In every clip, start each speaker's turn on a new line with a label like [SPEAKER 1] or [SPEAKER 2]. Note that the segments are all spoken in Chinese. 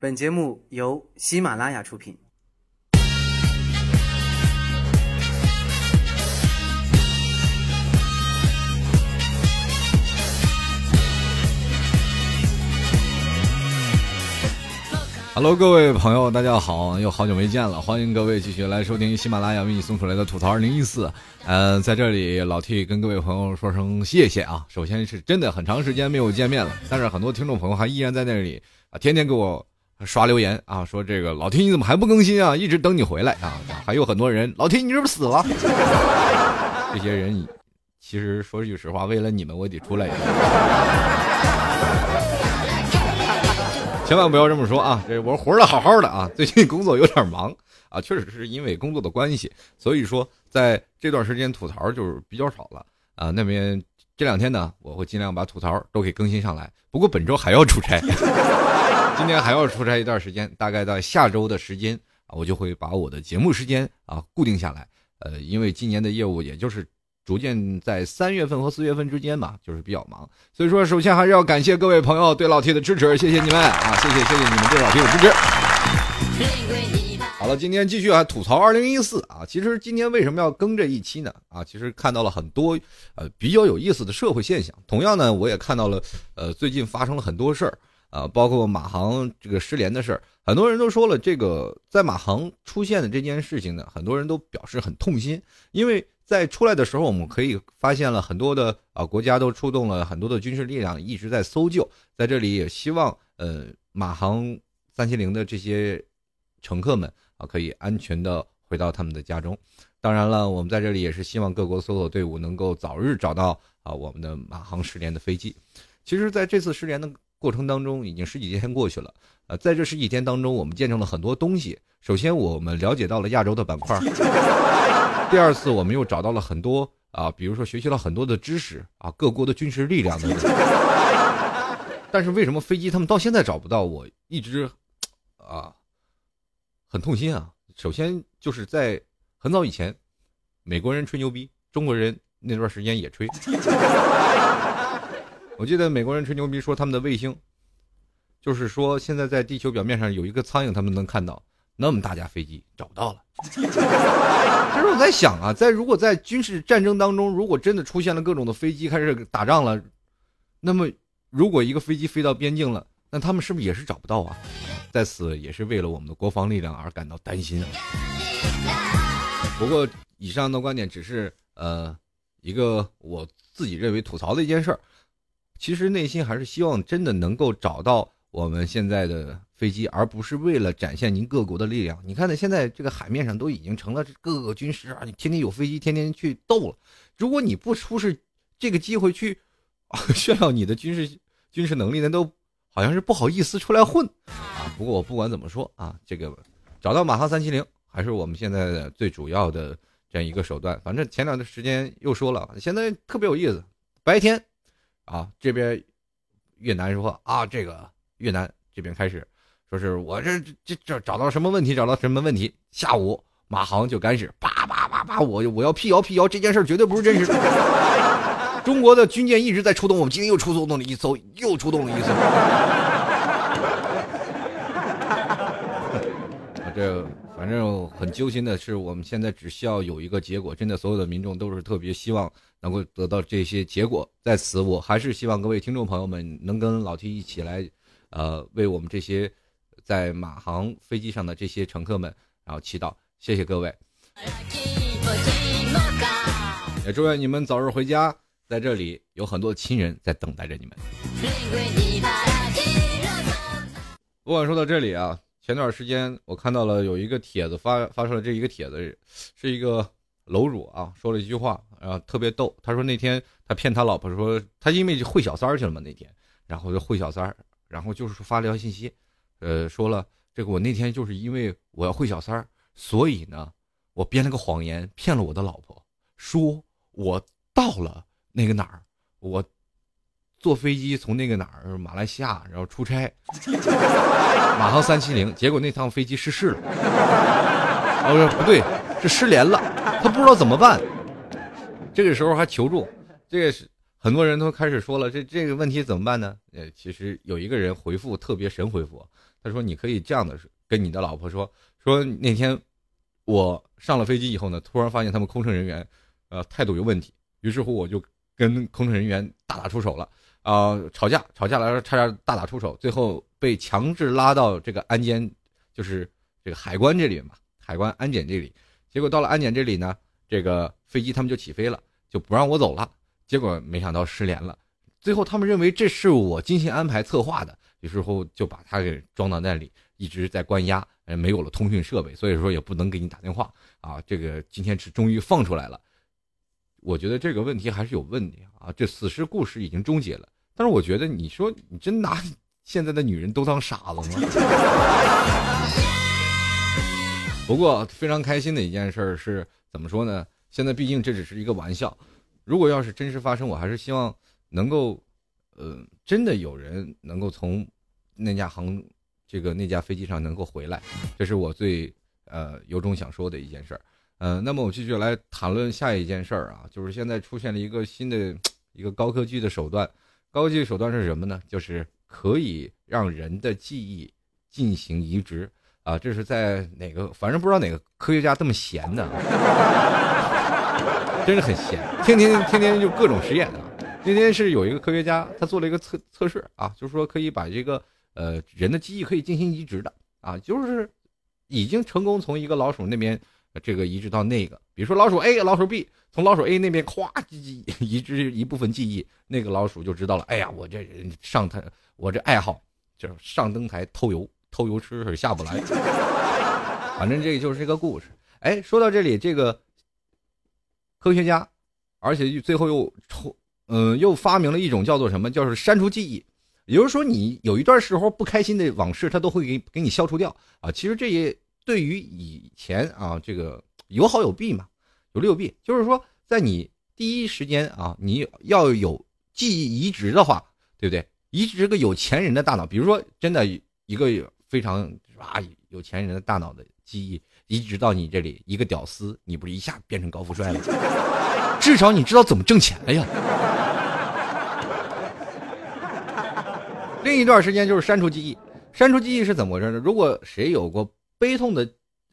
[SPEAKER 1] 本节目由喜马拉雅出品。
[SPEAKER 2] Hello，各位朋友，大家好，又好久没见了，欢迎各位继续来收听喜马拉雅为你送出来的吐槽二零一四。呃，在这里老 T 跟各位朋友说声谢谢啊。首先是真的很长时间没有见面了，但是很多听众朋友还依然在那里啊，天天给我刷留言啊，说这个老天你怎么还不更新啊？一直等你回来啊。还有很多人，老天你是不是死了？这些人其实说句实话，为了你们我得出来一下。千万不要这么说啊！这我活的好好的啊，最近工作有点忙啊，确实是因为工作的关系，所以说在这段时间吐槽就是比较少了啊。那边这两天呢，我会尽量把吐槽都给更新上来。不过本周还要出差，今天还要出差一段时间，大概在下周的时间啊，我就会把我的节目时间啊固定下来。呃，因为今年的业务也就是。逐渐在三月份和四月份之间嘛，就是比较忙，所以说首先还是要感谢各位朋友对老 T 的支持，谢谢你们啊，谢谢谢谢你们对老 T 的支持。好了，今天继续啊吐槽二零一四啊，其实今天为什么要更这一期呢？啊，其实看到了很多呃比较有意思的社会现象，同样呢，我也看到了呃最近发生了很多事儿啊，包括马航这个失联的事儿，很多人都说了这个在马航出现的这件事情呢，很多人都表示很痛心，因为。在出来的时候，我们可以发现了很多的啊国家都出动了很多的军事力量，一直在搜救。在这里也希望呃马航三七零的这些乘客们啊可以安全的回到他们的家中。当然了，我们在这里也是希望各国搜索队伍能够早日找到啊我们的马航失联的飞机。其实，在这次失联的过程当中，已经十几天过去了。呃，在这十几天当中，我们见证了很多东西。首先，我们了解到了亚洲的板块。第二次，我们又找到了很多啊，比如说学习了很多的知识啊，各国的军事力量的。但是为什么飞机他们到现在找不到？我一直啊很痛心啊。首先就是在很早以前，美国人吹牛逼，中国人那段时间也吹。我记得美国人吹牛逼说他们的卫星，就是说现在在地球表面上有一个苍蝇，他们能看到。那么大架飞机找不到了，其实我在想啊，在如果在军事战争当中，如果真的出现了各种的飞机开始打仗了，那么如果一个飞机飞到边境了，那他们是不是也是找不到啊？在此也是为了我们的国防力量而感到担心啊。不过以上的观点只是呃一个我自己认为吐槽的一件事儿，其实内心还是希望真的能够找到我们现在的。飞机，而不是为了展现您各国的力量。你看呢？现在这个海面上都已经成了各个军师啊，你天天有飞机，天天去斗了。如果你不出示这个机会去炫耀你的军事军事能力，那都好像是不好意思出来混啊。不过我不管怎么说啊，这个找到马航三七零还是我们现在的最主要的这样一个手段。反正前两段时间又说了，现在特别有意思。白天啊，这边越南说啊，这个越南这边开始。说是我这这这找到什么问题？找到什么问题？下午马航就开始，叭叭叭叭，我我要辟谣辟谣，这件事绝对不是真实。中国的军舰一直在出动，我们今天又出动了一艘，又出动了一艘。这反正很揪心的是，我们现在只需要有一个结果，真的所有的民众都是特别希望能够得到这些结果。在此，我还是希望各位听众朋友们能跟老 T 一起来，呃，为我们这些。在马航飞机上的这些乘客们，然后祈祷，谢谢各位，也祝愿你们早日回家，在这里有很多亲人在等待着你们。不管说到这里啊，前段时间我看到了有一个帖子发发出了这一个帖子，是一个楼主啊说了一句话，然后特别逗，他说那天他骗他老婆说他因为会小三儿去了嘛那天，然后就会小三儿，然后就是发了条信息。呃，说了这个，我那天就是因为我要会小三儿，所以呢，我编了个谎言骗了我的老婆，说我到了那个哪儿，我坐飞机从那个哪儿马来西亚，然后出差，马航三七零，结果那趟飞机失事了，哦说不对，是失联了，他不知道怎么办，这个时候还求助，这个是。很多人都开始说了，这这个问题怎么办呢？呃，其实有一个人回复特别神回复，他说你可以这样的跟你的老婆说，说那天我上了飞机以后呢，突然发现他们空乘人员，呃，态度有问题，于是乎我就跟空乘人员大打出手了，啊，吵架吵架来差点大打出手，最后被强制拉到这个安监，就是这个海关这里嘛，海关安检这里，结果到了安检这里呢，这个飞机他们就起飞了，就不让我走了。结果没想到失联了，最后他们认为这是我精心安排策划的，于是乎就把他给装到那里，一直在关押，呃，没有了通讯设备，所以说也不能给你打电话啊。这个今天是终于放出来了，我觉得这个问题还是有问题啊。这死尸故事已经终结了，但是我觉得你说你真拿 现在的女人都当傻子吗？不过非常开心的一件事是怎么说呢？现在毕竟这只是一个玩笑。如果要是真实发生，我还是希望能够，呃，真的有人能够从那架航这个那架飞机上能够回来，这是我最呃由衷想说的一件事儿。呃，那么我继续来谈论下一件事儿啊，就是现在出现了一个新的 一个高科技的手段，高科技手段是什么呢？就是可以让人的记忆进行移植啊，这是在哪个？反正不知道哪个科学家这么闲的。真是很闲，天天天天就各种实验啊。那天是有一个科学家，他做了一个测测试啊，就是说可以把这个呃人的记忆可以进行移植的啊，就是已经成功从一个老鼠那边这个移植到那个，比如说老鼠 A、老鼠 B，从老鼠 A 那边咵移移植一部分记忆，那个老鼠就知道了。哎呀，我这人上台，我这爱好就是上灯台偷油，偷油吃是下不来。反正这就是这个故事。哎，说到这里，这个。科学家，而且最后又抽，嗯，又发明了一种叫做什么，叫做删除记忆。也就是说，你有一段时候不开心的往事，它都会给给你消除掉啊。其实这也对于以前啊，这个有好有弊嘛，有利有弊。就是说，在你第一时间啊，你要有记忆移植的话，对不对？移植个有钱人的大脑，比如说真的一个非常啊有钱人的大脑的记忆。移植到你这里，一个屌丝，你不是一下变成高富帅了？至少你知道怎么挣钱了呀。另一段时间就是删除记忆，删除记忆是怎么回事呢？如果谁有过悲痛的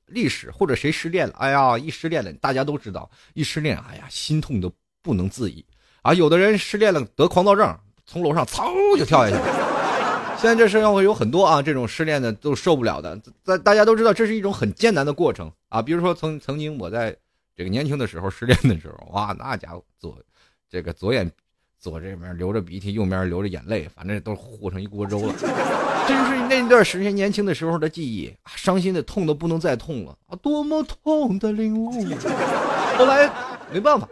[SPEAKER 2] 历史，或者谁失恋了，哎呀，一失恋了，大家都知道，一失恋，哎呀，心痛的不能自已啊。有的人失恋了得狂躁症，从楼上噌就跳下去了。现在这社会有很多啊，这种失恋的都受不了的。大大家都知道，这是一种很艰难的过程啊。比如说，曾曾经我在这个年轻的时候失恋的时候，哇，那家伙左这个左眼左这边流着鼻涕，右边流着眼泪，反正都糊成一锅粥了。真是那段时间年轻的时候的记忆，伤心的痛的不能再痛了啊！多么痛的领悟。后来没办法，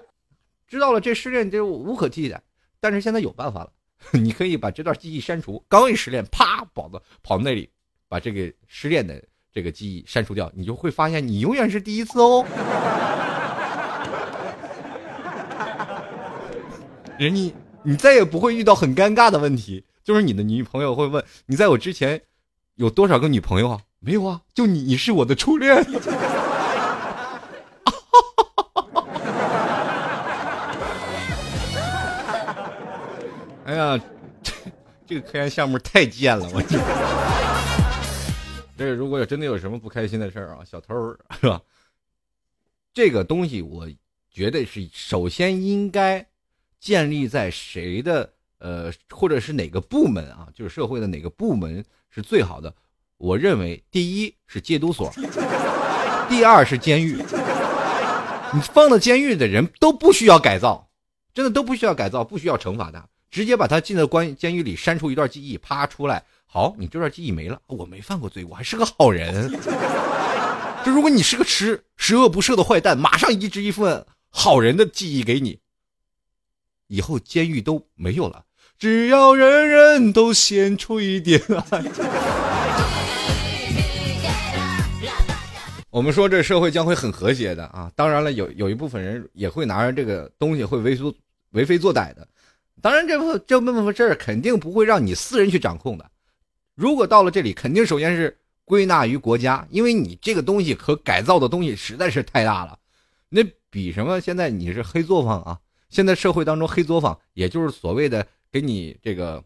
[SPEAKER 2] 知道了这失恋就无可替代，但是现在有办法了。你可以把这段记忆删除，刚一失恋，啪，跑到跑到那里，把这个失恋的这个记忆删除掉，你就会发现你永远是第一次哦。人你你再也不会遇到很尴尬的问题，就是你的女朋友会问你在我之前有多少个女朋友啊？没有啊，就你，是我的初恋。哎呀，这这个科研项目太贱了，我这。这如果有真的有什么不开心的事儿啊，小偷是吧？这个东西我觉得是首先应该建立在谁的呃，或者是哪个部门啊？就是社会的哪个部门是最好的？我认为第一是戒毒所，第二是监狱。你放到监狱的人都不需要改造，真的都不需要改造，不需要惩罚他。直接把他进到关监狱里，删除一段记忆，啪出来。好，你这段记忆没了，我没犯过罪，我还是个好人。就如果你是个吃十恶不赦的坏蛋，马上移植一份好人的记忆给你，以后监狱都没有了。只要人人都献出一点爱。我们说这社会将会很和谐的啊！当然了，有有一部分人也会拿着这个东西会为所为非作歹的。当然，这部这部分事儿肯定不会让你私人去掌控的。如果到了这里，肯定首先是归纳于国家，因为你这个东西可改造的东西实在是太大了。那比什么？现在你是黑作坊啊？现在社会当中黑作坊，也就是所谓的给你这个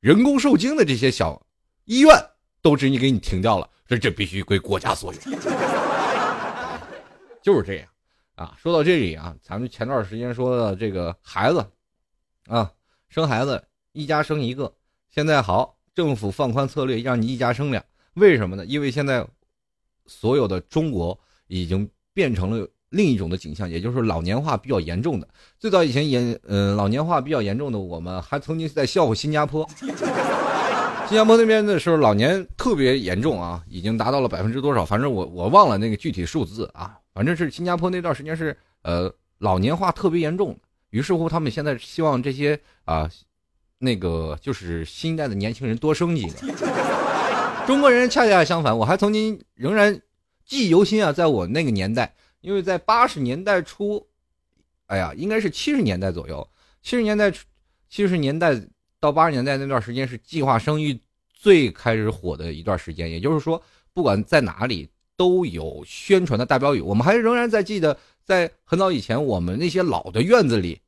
[SPEAKER 2] 人工受精的这些小医院，都直接给你停掉了，这这必须归国家所有，就是这样啊。说到这里啊，咱们前段时间说的这个孩子啊，生孩子一家生一个，现在好，政府放宽策略，让你一家生俩，为什么呢？因为现在所有的中国已经变成了。另一种的景象，也就是老年化比较严重的。最早以前严，嗯，老年化比较严重的，我们还曾经在笑话新加坡。新加坡那边的时候，老年特别严重啊，已经达到了百分之多少？反正我我忘了那个具体数字啊。反正是新加坡那段时间是呃老年化特别严重。于是乎，他们现在希望这些啊，那个就是新一代的年轻人多生几个。中国人恰恰相反，我还曾经仍然记忆犹新啊，在我那个年代。因为在八十年代初，哎呀，应该是七十年代左右。七十年代，七十年代到八十年代那段时间是计划生育最开始火的一段时间。也就是说，不管在哪里都有宣传的大标语。我们还仍然在记得，在很早以前，我们那些老的院子里，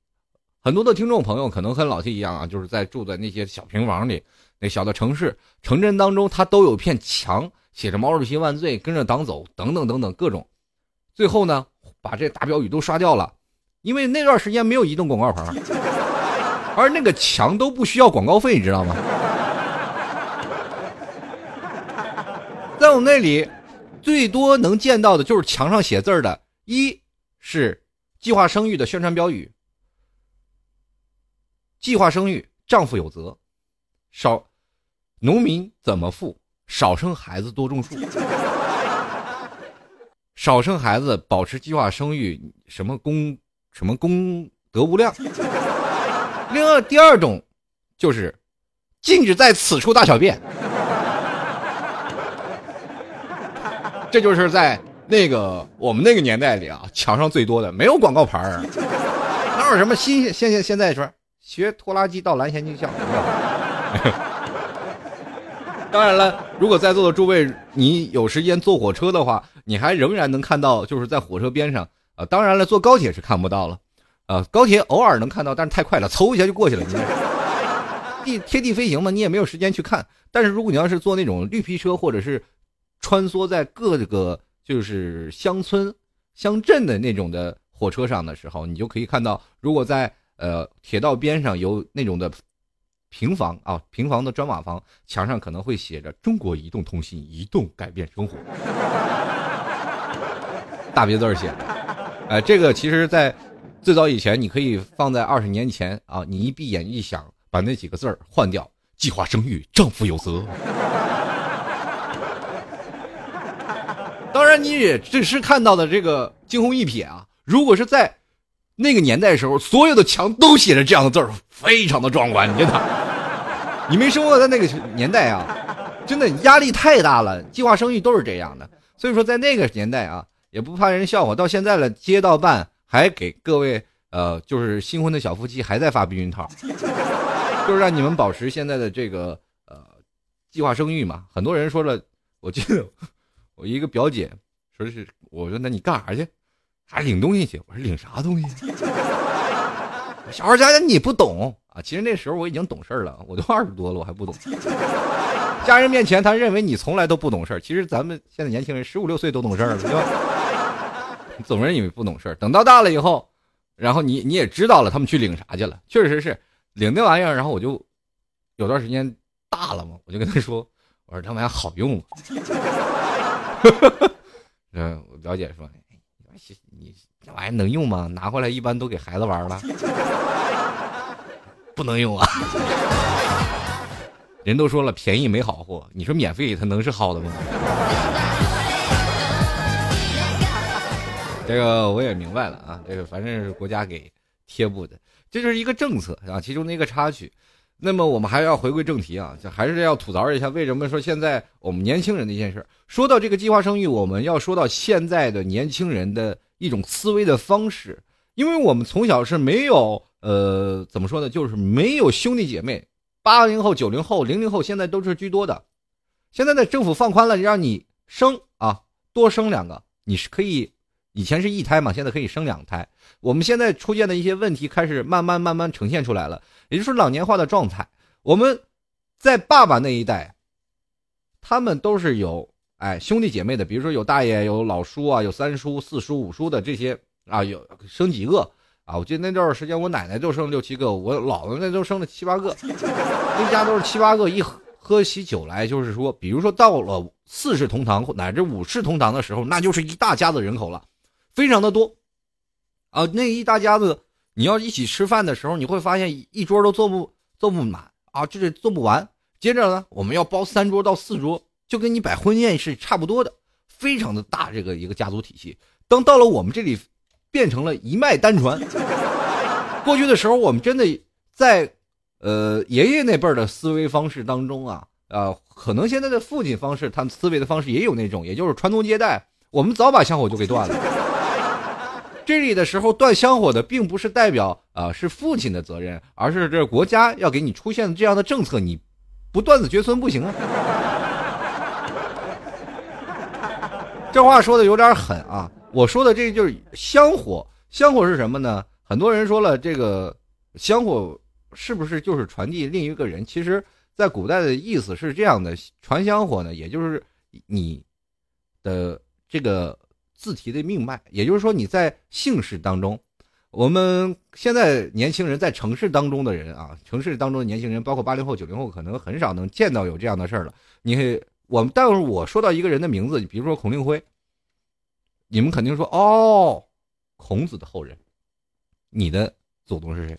[SPEAKER 2] 很多的听众朋友可能和老 T 一样啊，就是在住在那些小平房里，那小的城市、城镇当中，它都有片墙，写着“毛主席万岁”，跟着党走，等等等等各种。最后呢，把这大标语都刷掉了，因为那段时间没有移动广告牌，而那个墙都不需要广告费，你知道吗？在我那里，最多能见到的就是墙上写字的，一是计划生育的宣传标语：“计划生育，丈夫有责，少农民怎么富？少生孩子，多种树。”少生孩子，保持计划生育，什么功什么功德无量。另外，第二种就是禁止在此处大小便。这就是在那个我们那个年代里啊，墙上最多的，没有广告牌儿，哪有什么新鲜现现现在说学拖拉机到蓝翔军校。当然了，如果在座的诸位你有时间坐火车的话，你还仍然能看到，就是在火车边上啊。当然了，坐高铁是看不到了，啊，高铁偶尔能看到，但是太快了，嗖一下就过去了。地贴地飞行嘛，你也没有时间去看。但是如果你要是坐那种绿皮车，或者是穿梭在各个就是乡村、乡镇的那种的火车上的时候，你就可以看到，如果在呃铁道边上有那种的。平房啊，平房的砖瓦房，墙上可能会写着“中国移动通信，移动改变生活”，大别字写的。哎，这个其实，在最早以前，你可以放在二十年前啊，你一闭眼一想，把那几个字儿换掉：“计划生育，丈夫有责。”当然，你也只是看到的这个惊鸿一瞥啊。如果是在那个年代时候，所有的墙都写着这样的字儿，非常的壮观，真的。你没生活在那个年代啊，真的压力太大了。计划生育都是这样的，所以说在那个年代啊，也不怕人笑话。到现在了，街道办还给各位呃，就是新婚的小夫妻还在发避孕套，就是让你们保持现在的这个呃计划生育嘛。很多人说了，我记得 我一个表姐说是，我说那你干啥去？还领东西去？我说领啥东西？小孩家家你不懂啊！其实那时候我已经懂事了，我都二十多了，我还不懂。家人面前，他认为你从来都不懂事其实咱们现在年轻人十五六岁都懂事了，对吧？总认为不懂事等到大了以后，然后你你也知道了，他们去领啥去了？确实是领那玩意儿，然后我就有段时间大了嘛，我就跟他说：“我说这玩意儿好用。”嗯，我表姐说。你这玩意能用吗？拿回来一般都给孩子玩了，不能用啊！人都说了，便宜没好货。你说免费它能是好的吗？这个我也明白了啊，这个反正是国家给贴补的，这就是一个政策啊，其中的一个插曲。那么我们还要回归正题啊，就还是要吐槽一下，为什么说现在我们年轻人的一件事？说到这个计划生育，我们要说到现在的年轻人的一种思维的方式，因为我们从小是没有呃，怎么说呢，就是没有兄弟姐妹，八零后、九零后、零零后现在都是居多的。现在的政府放宽了，让你生啊，多生两个，你是可以以前是一胎嘛，现在可以生两胎。我们现在出现的一些问题开始慢慢慢慢呈现出来了，也就是老年化的状态。我们在爸爸那一代，他们都是有哎兄弟姐妹的，比如说有大爷、有老叔啊，有三叔、四叔、五叔的这些啊，有生几个啊？我记得那段时间，我奶奶就生六七个，我姥姥那都生了七八个，一家都是七八个，一喝喝起酒来，就是说，比如说到了四世同堂乃至五世同堂的时候，那就是一大家子人口了，非常的多啊。那一大家子，你要一起吃饭的时候，你会发现一桌都坐不坐不满啊，就是坐不完。接着呢，我们要包三桌到四桌，就跟你摆婚宴是差不多的，非常的大这个一个家族体系。等到了我们这里，变成了一脉单传。过去的时候，我们真的在，呃，爷爷那辈儿的思维方式当中啊，啊，可能现在的父亲方式，他们思维的方式也有那种，也就是传宗接代。我们早把香火就给断了。这里的时候断香火的，并不是代表啊是父亲的责任，而是这国家要给你出现这样的政策，你。不断子绝孙不行啊！这话说的有点狠啊！我说的这就是香火，香火是什么呢？很多人说了，这个香火是不是就是传递另一个人？其实，在古代的意思是这样的：传香火呢，也就是你的这个字体的命脉，也就是说你在姓氏当中。我们现在年轻人在城市当中的人啊，城市当中的年轻人，包括八零后、九零后，可能很少能见到有这样的事儿了。你我们，但是我说到一个人的名字，比如说孔令辉，你们肯定说哦，孔子的后人，你的祖宗是谁？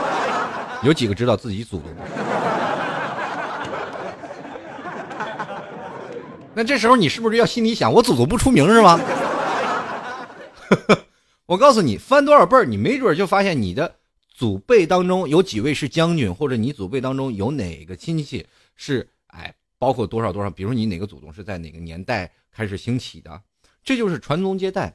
[SPEAKER 2] 有几个知道自己祖宗？那这时候你是不是要心里想，我祖宗不出名是吗？我告诉你，翻多少辈儿，你没准就发现你的祖辈当中有几位是将军，或者你祖辈当中有哪个亲戚是哎，包括多少多少，比如你哪个祖宗是在哪个年代开始兴起的，这就是传宗接代。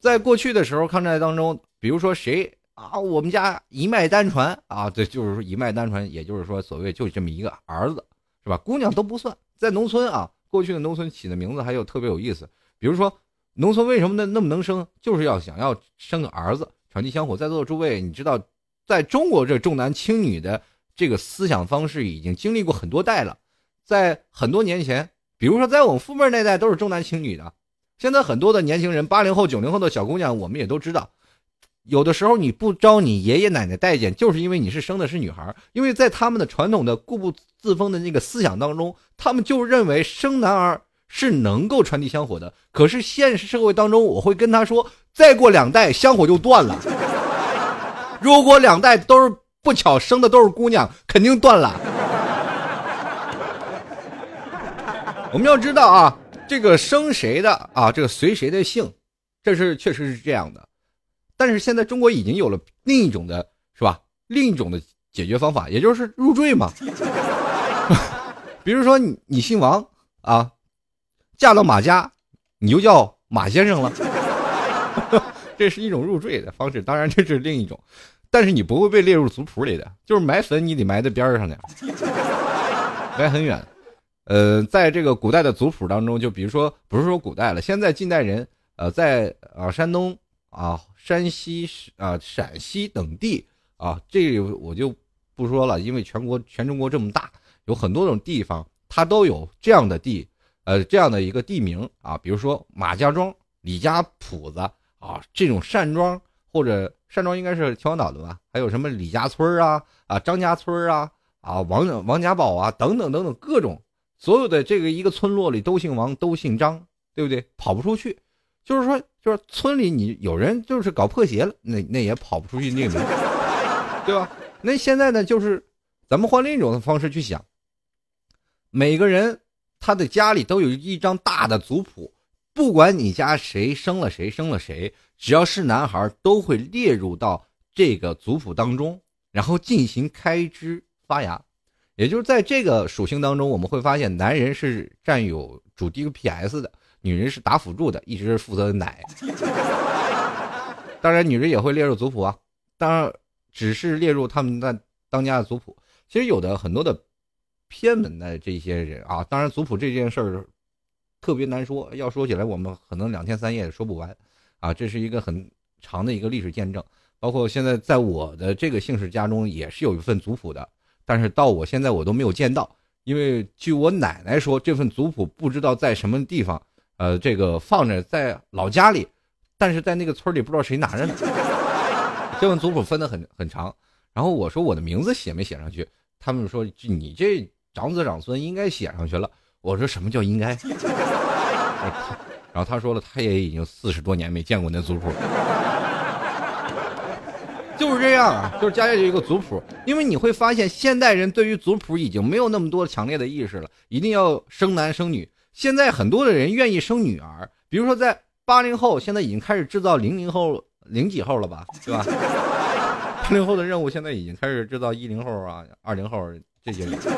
[SPEAKER 2] 在过去的时候，抗战当中，比如说谁啊，我们家一脉单传啊，对，就是说一脉单传，也就是说所谓就这么一个儿子，是吧？姑娘都不算，在农村啊，过去的农村起的名字还有特别有意思，比如说。农村为什么那那么能生？就是要想要生个儿子，传递香火。在座的诸位，你知道，在中国这重男轻女的这个思想方式已经经历过很多代了。在很多年前，比如说在我们父辈那代都是重男轻女的。现在很多的年轻人，八零后、九零后的小姑娘，我们也都知道，有的时候你不招你爷爷奶奶待见，就是因为你是生的是女孩。因为在他们的传统的固步自封的那个思想当中，他们就认为生男儿。是能够传递香火的，可是现实社会当中，我会跟他说，再过两代香火就断了。如果两代都是不巧生的都是姑娘，肯定断了。我们要知道啊，这个生谁的啊，这个随谁的姓，这是确实是这样的。但是现在中国已经有了另一种的，是吧？另一种的解决方法，也就是入赘嘛。比如说你你姓王啊。嫁到马家，你就叫马先生了。这是一种入赘的方式，当然这是另一种，但是你不会被列入族谱里的。就是埋坟，你得埋在边上的，埋很远。呃，在这个古代的族谱当中，就比如说，不是说古代了，现在近代人，呃，在啊山东啊、山西啊、陕西等地啊，这我就不说了，因为全国全中国这么大，有很多种地方，它都有这样的地。呃，这样的一个地名啊，比如说马家庄、李家铺子啊，这种单庄或者单庄应该是秦皇岛的吧？还有什么李家村啊、啊张家村啊、啊王王家堡啊等等等等各种，所有的这个一个村落里都姓王，都姓张，对不对？跑不出去，就是说，就是村里你有人就是搞破鞋了，那那也跑不出去那个门，对吧？那现在呢，就是咱们换另一种方式去想，每个人。他的家里都有一张大的族谱，不管你家谁生了谁生了谁，只要是男孩，都会列入到这个族谱当中，然后进行开枝发芽。也就是在这个属性当中，我们会发现，男人是占有主 DPS 的，女人是打辅助的，一直负责奶。当然，女人也会列入族谱啊，当然只是列入他们的当家的族谱。其实有的很多的。偏门的这些人啊，当然族谱这件事儿特别难说，要说起来我们可能两天三夜也说不完，啊，这是一个很长的一个历史见证。包括现在在我的这个姓氏家中也是有一份族谱的，但是到我现在我都没有见到，因为据我奶奶说，这份族谱不知道在什么地方，呃，这个放着在老家里，但是在那个村里不知道谁拿着呢。这份族谱分的很很长，然后我说我的名字写没写上去，他们说你这长子长孙应该写上去了。我说什么叫应该？然后他说了，他也已经四十多年没见过那族谱。就是这样啊，就是家里有一个族谱，因为你会发现现代人对于族谱已经没有那么多强烈的意识了，一定要生男生女。现在很多的人愿意生女儿，比如说在八零后，现在已经开始制造零零后、零几后了吧，对吧？八零后的任务现在已经开始制造一零后啊、二零后这些人，现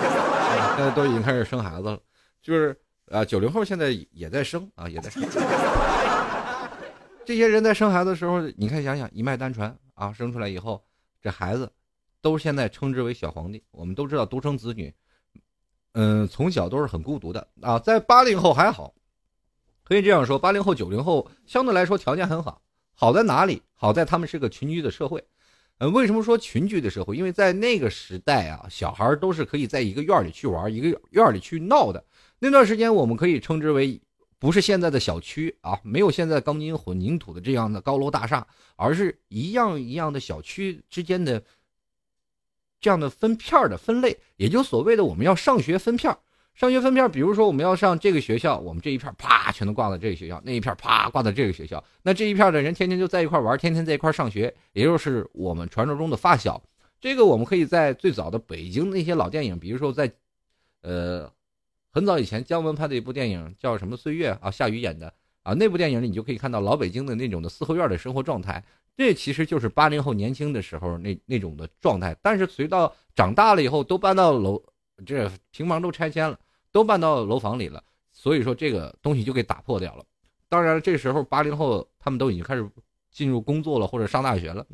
[SPEAKER 2] 在都已经开始生孩子了，就是啊，九零后现在也在生啊，也在生。这些人在生孩子的时候，你看想想一脉单传。啊，生出来以后，这孩子都现在称之为小皇帝。我们都知道独生子女，嗯，从小都是很孤独的啊。在八零后还好，可以这样说，八零后、九零后相对来说条件很好。好在哪里？好在他们是个群居的社会。嗯，为什么说群居的社会？因为在那个时代啊，小孩都是可以在一个院里去玩，一个院里去闹的。那段时间，我们可以称之为。不是现在的小区啊，没有现在钢筋混凝土的这样的高楼大厦，而是一样一样的小区之间的这样的分片的分类，也就所谓的我们要上学分片上学分片比如说我们要上这个学校，我们这一片啪全都挂到这个学校，那一片啪挂到这个学校，那这一片的人天天就在一块玩，天天在一块上学，也就是我们传说中的发小。这个我们可以在最早的北京那些老电影，比如说在，呃。很早以前，姜文拍的一部电影叫什么《岁月》啊，夏雨演的啊，那部电影里你就可以看到老北京的那种的四合院的生活状态，这其实就是八零后年轻的时候那那种的状态。但是随到长大了以后，都搬到楼，这平房都拆迁了，都搬到楼房里了，所以说这个东西就给打破掉了。当然，这时候八零后他们都已经开始进入工作了或者上大学了，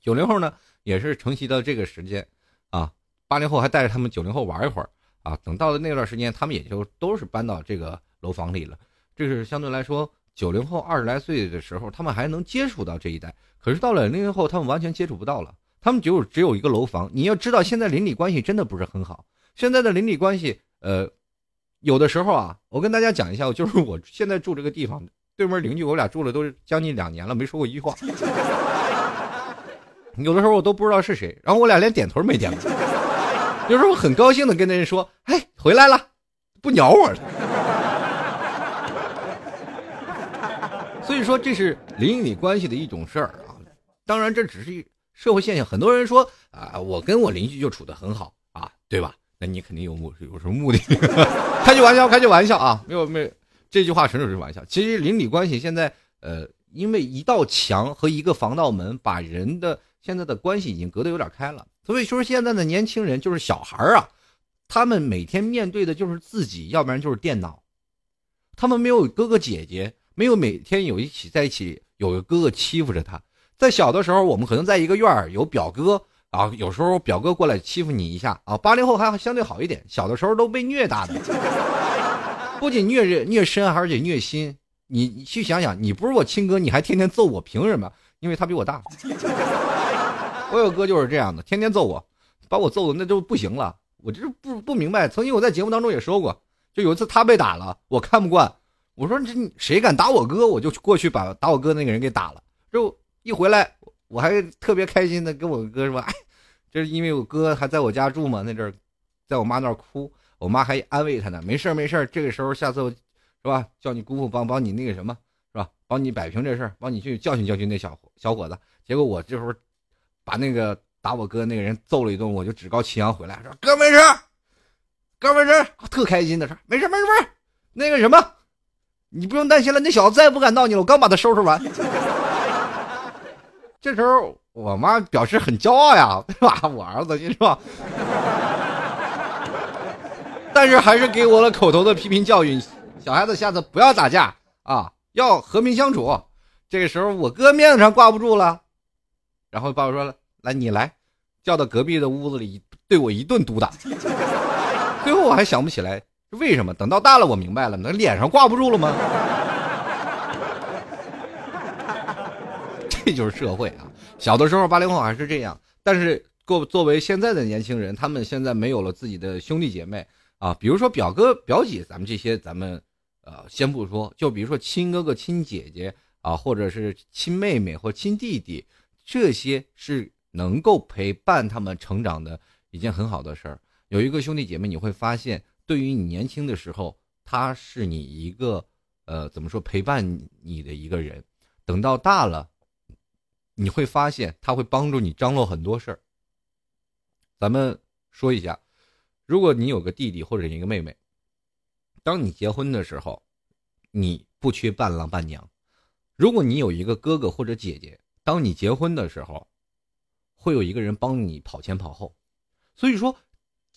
[SPEAKER 2] 九零后呢也是承袭到这个时间啊，八零后还带着他们九零后玩一会儿。啊，等到了那段时间，他们也就都是搬到这个楼房里了。这是相对来说，九零后二十来岁的时候，他们还能接触到这一代。可是到了零零后，他们完全接触不到了。他们就只有一个楼房。你要知道，现在邻里关系真的不是很好。现在的邻里关系，呃，有的时候啊，我跟大家讲一下，就是我现在住这个地方，对面邻居，我俩住了都将近两年了，没说过一句话。有的时候我都不知道是谁，然后我俩连点头没点过。有时候我很高兴的跟那人说：“哎，回来了，不鸟我了。”所以说这是邻里关系的一种事儿啊。当然这只是一社会现象。很多人说啊，我跟我邻居就处的很好啊，对吧？那你肯定有目有什么目的？开句玩笑，开句玩笑啊，没有没有，这句话纯属是玩笑。其实邻里关系现在呃，因为一道墙和一个防盗门，把人的现在的关系已经隔得有点开了。所以说，现在的年轻人就是小孩啊，他们每天面对的就是自己，要不然就是电脑。他们没有哥哥姐姐，没有每天有一起在一起，有个哥哥欺负着他。在小的时候，我们可能在一个院儿有表哥啊，有时候表哥过来欺负你一下啊。八零后还相对好一点，小的时候都被虐大的，不仅虐虐身，而且虐心。你你去想想，你不是我亲哥，你还天天揍我，凭什么？因为他比我大。我有哥就是这样的，天天揍我，把我揍的那都不行了。我就是不不明白。曾经我在节目当中也说过，就有一次他被打了，我看不惯，我说这谁敢打我哥，我就过去把打我哥那个人给打了。就一回来，我还特别开心的跟我哥说：“哎，这是因为我哥还在我家住嘛，那阵儿在我妈那儿哭，我妈还安慰他呢，没事儿没事儿这个时候下次是吧，叫你姑父帮帮你那个什么，是吧？帮你摆平这事儿，帮你去教训教训那小小伙子。结果我这时候。”把那个打我哥那个人揍了一顿，我就趾高气扬回来，说哥没事，哥没事，特开心的说没事没事没事，那个什么，你不用担心了，那小子再也不敢闹你了，我刚把他收拾完。这时候我妈表示很骄傲呀，对吧？我儿子你说？但是还是给我了口头的批评教育，小孩子下次不要打架啊，要和平相处。这个时候我哥面子上挂不住了。然后爸爸说了：“来，你来，叫到隔壁的屋子里，对我一顿毒打。最后我还想不起来为什么。等到大了，我明白了，那脸上挂不住了吗？这就是社会啊。小的时候八零后还是这样，但是作作为现在的年轻人，他们现在没有了自己的兄弟姐妹啊，比如说表哥表姐，咱们这些咱们呃先不说，就比如说亲哥哥亲姐姐啊，或者是亲妹妹或亲弟弟，这些是能够陪伴他们成长的一件很好的事儿。有一个兄弟姐妹，你会发现，对于你年轻的时候，他是你一个，呃，怎么说陪伴你的一个人。等到大了，你会发现他会帮助你张罗很多事儿。咱们说一下，如果你有个弟弟或者一个妹妹，当你结婚的时候，你不缺伴郎伴娘；如果你有一个哥哥或者姐姐，当你结婚的时候，会有一个人帮你跑前跑后。所以说。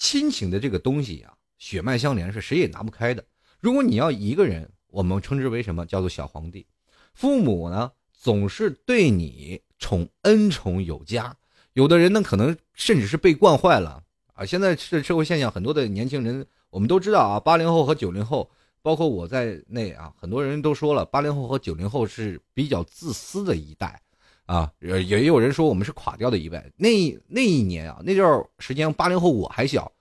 [SPEAKER 2] 亲情的这个东西呀，血脉相连是谁也拿不开的。如果你要一个人，我们称之为什么叫做小皇帝？父母呢总是对你宠恩宠有加，有的人呢可能甚至是被惯坏了啊。现在是社会现象，很多的年轻人我们都知道啊，八零后和九零后，包括我在内啊，很多人都说了，八零后和九零后是比较自私的一代。啊，也也有人说我们是垮掉的一代。那那一年啊，那段时间八零后我还小，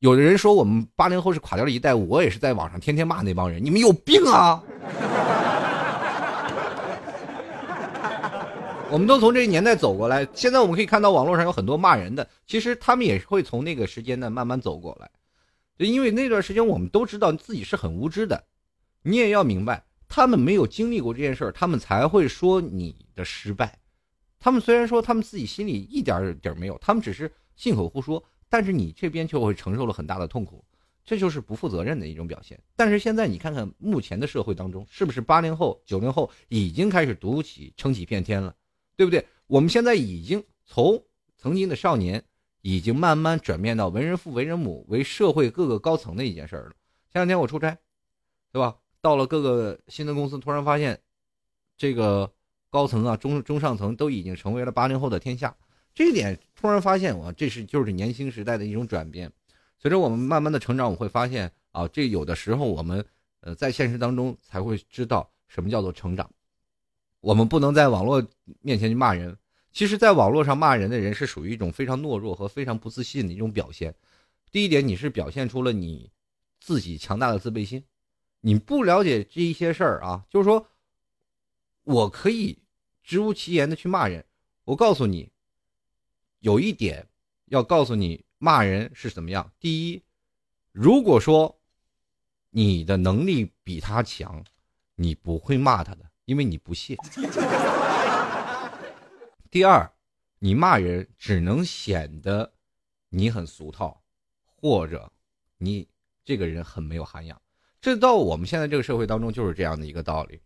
[SPEAKER 2] 有的人说我们八零后是垮掉的一代，我也是在网上天天骂那帮人，你们有病啊！我们都从这个年代走过来，现在我们可以看到网络上有很多骂人的，其实他们也会从那个时间呢慢慢走过来，就因为那段时间我们都知道自己是很无知的，你也要明白，他们没有经历过这件事儿，他们才会说你的失败。他们虽然说他们自己心里一点底没有，他们只是信口胡说，但是你这边却会承受了很大的痛苦，这就是不负责任的一种表现。但是现在你看看目前的社会当中，是不是八零后、九零后已经开始独起撑起一片天了，对不对？我们现在已经从曾经的少年，已经慢慢转变到为人父、为人母、为社会各个高层的一件事了。前两天我出差，对吧？到了各个新的公司，突然发现这个。高层啊，中中上层都已经成为了八零后的天下，这一点突然发现，我这是就是年轻时代的一种转变。随着我们慢慢的成长，我会发现啊，这有的时候我们呃在现实当中才会知道什么叫做成长。我们不能在网络面前去骂人，其实，在网络上骂人的人是属于一种非常懦弱和非常不自信的一种表现。第一点，你是表现出了你自己强大的自卑心，你不了解这一些事儿啊，就是说。我可以直无其言的去骂人，我告诉你，有一点要告诉你，骂人是怎么样。第一，如果说你的能力比他强，你不会骂他的，因为你不屑。第二，你骂人只能显得你很俗套，或者你这个人很没有涵养。这到我们现在这个社会当中就是这样的一个道理。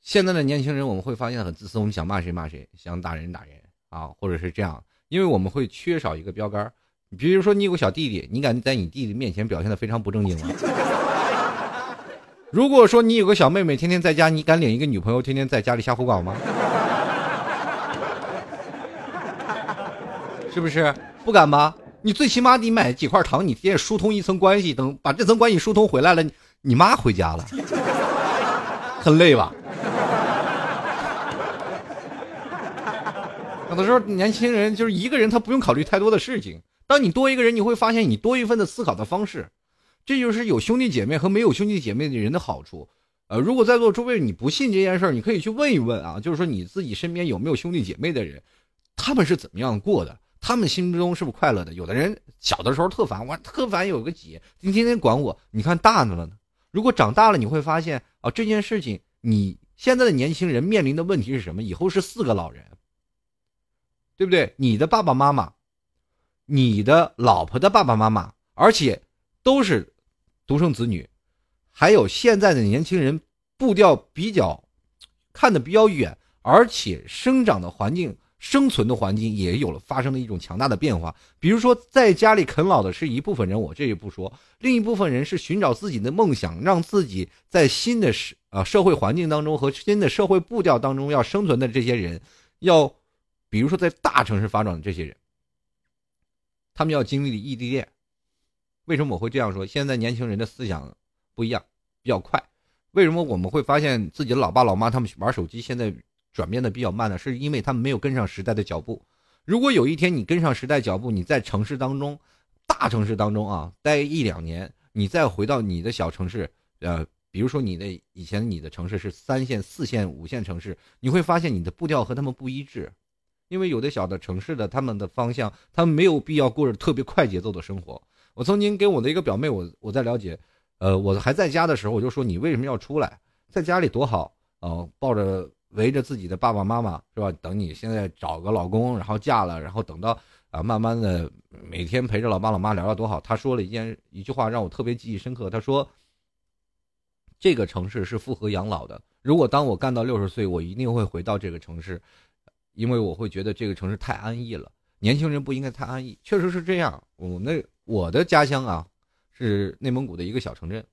[SPEAKER 2] 现在的年轻人，我们会发现很自私，我们想骂谁骂谁，想打人打人啊，或者是这样，因为我们会缺少一个标杆。比如说，你有个小弟弟，你敢在你弟弟面前表现的非常不正经吗？如果说你有个小妹妹，天天在家，你敢领一个女朋友天天在家里瞎胡搞吗？是不是？不敢吧？你最起码得买几块糖，你先疏通一层关系，等把这层关系疏通回来了，你妈回家了，很累吧？有的时候，年轻人就是一个人，他不用考虑太多的事情。当你多一个人，你会发现你多一份的思考的方式。这就是有兄弟姐妹和没有兄弟姐妹的人的好处。呃，如果在座诸位你不信这件事儿，你可以去问一问啊，就是说你自己身边有没有兄弟姐妹的人，他们是怎么样过的？他们心中是不是快乐的？有的人小的时候特烦，我特烦有个姐，你天天管我。你看大的了呢，如果长大了，你会发现啊，这件事情，你现在的年轻人面临的问题是什么？以后是四个老人。对不对？你的爸爸妈妈，你的老婆的爸爸妈妈，而且都是独生子女，还有现在的年轻人步调比较看的比较远，而且生长的环境、生存的环境也有了发生了一种强大的变化。比如说，在家里啃老的是一部分人，我这也不说；另一部分人是寻找自己的梦想，让自己在新的社啊社会环境当中和新的社会步调当中要生存的这些人，要。比如说，在大城市发展的这些人，他们要经历的异地恋。为什么我会这样说？现在年轻人的思想不一样，比较快。为什么我们会发现自己的老爸老妈他们玩手机，现在转变的比较慢呢？是因为他们没有跟上时代的脚步。如果有一天你跟上时代脚步，你在城市当中，大城市当中啊，待一两年，你再回到你的小城市，呃，比如说你的以前你的城市是三线、四线、五线城市，你会发现你的步调和他们不一致，因为有的小的城市的他们的方向，他们没有必要过着特别快节奏的生活。我曾经跟我的一个表妹，我我在了解，呃，我还在家的时候，我就说你为什么要出来，在家里多好哦，抱着。围着自己的爸爸妈妈是吧？等你现在找个老公，然后嫁了，然后等到啊，慢慢的每天陪着老爸老妈聊聊多好。他说了一件一句话让我特别记忆深刻。他说：“这个城市是符合养老的。如果当我干到六十岁，我一定会回到这个城市，因为我会觉得这个城市太安逸了。年轻人不应该太安逸，确实是这样。我那我的家乡啊，是内蒙古的一个小城镇，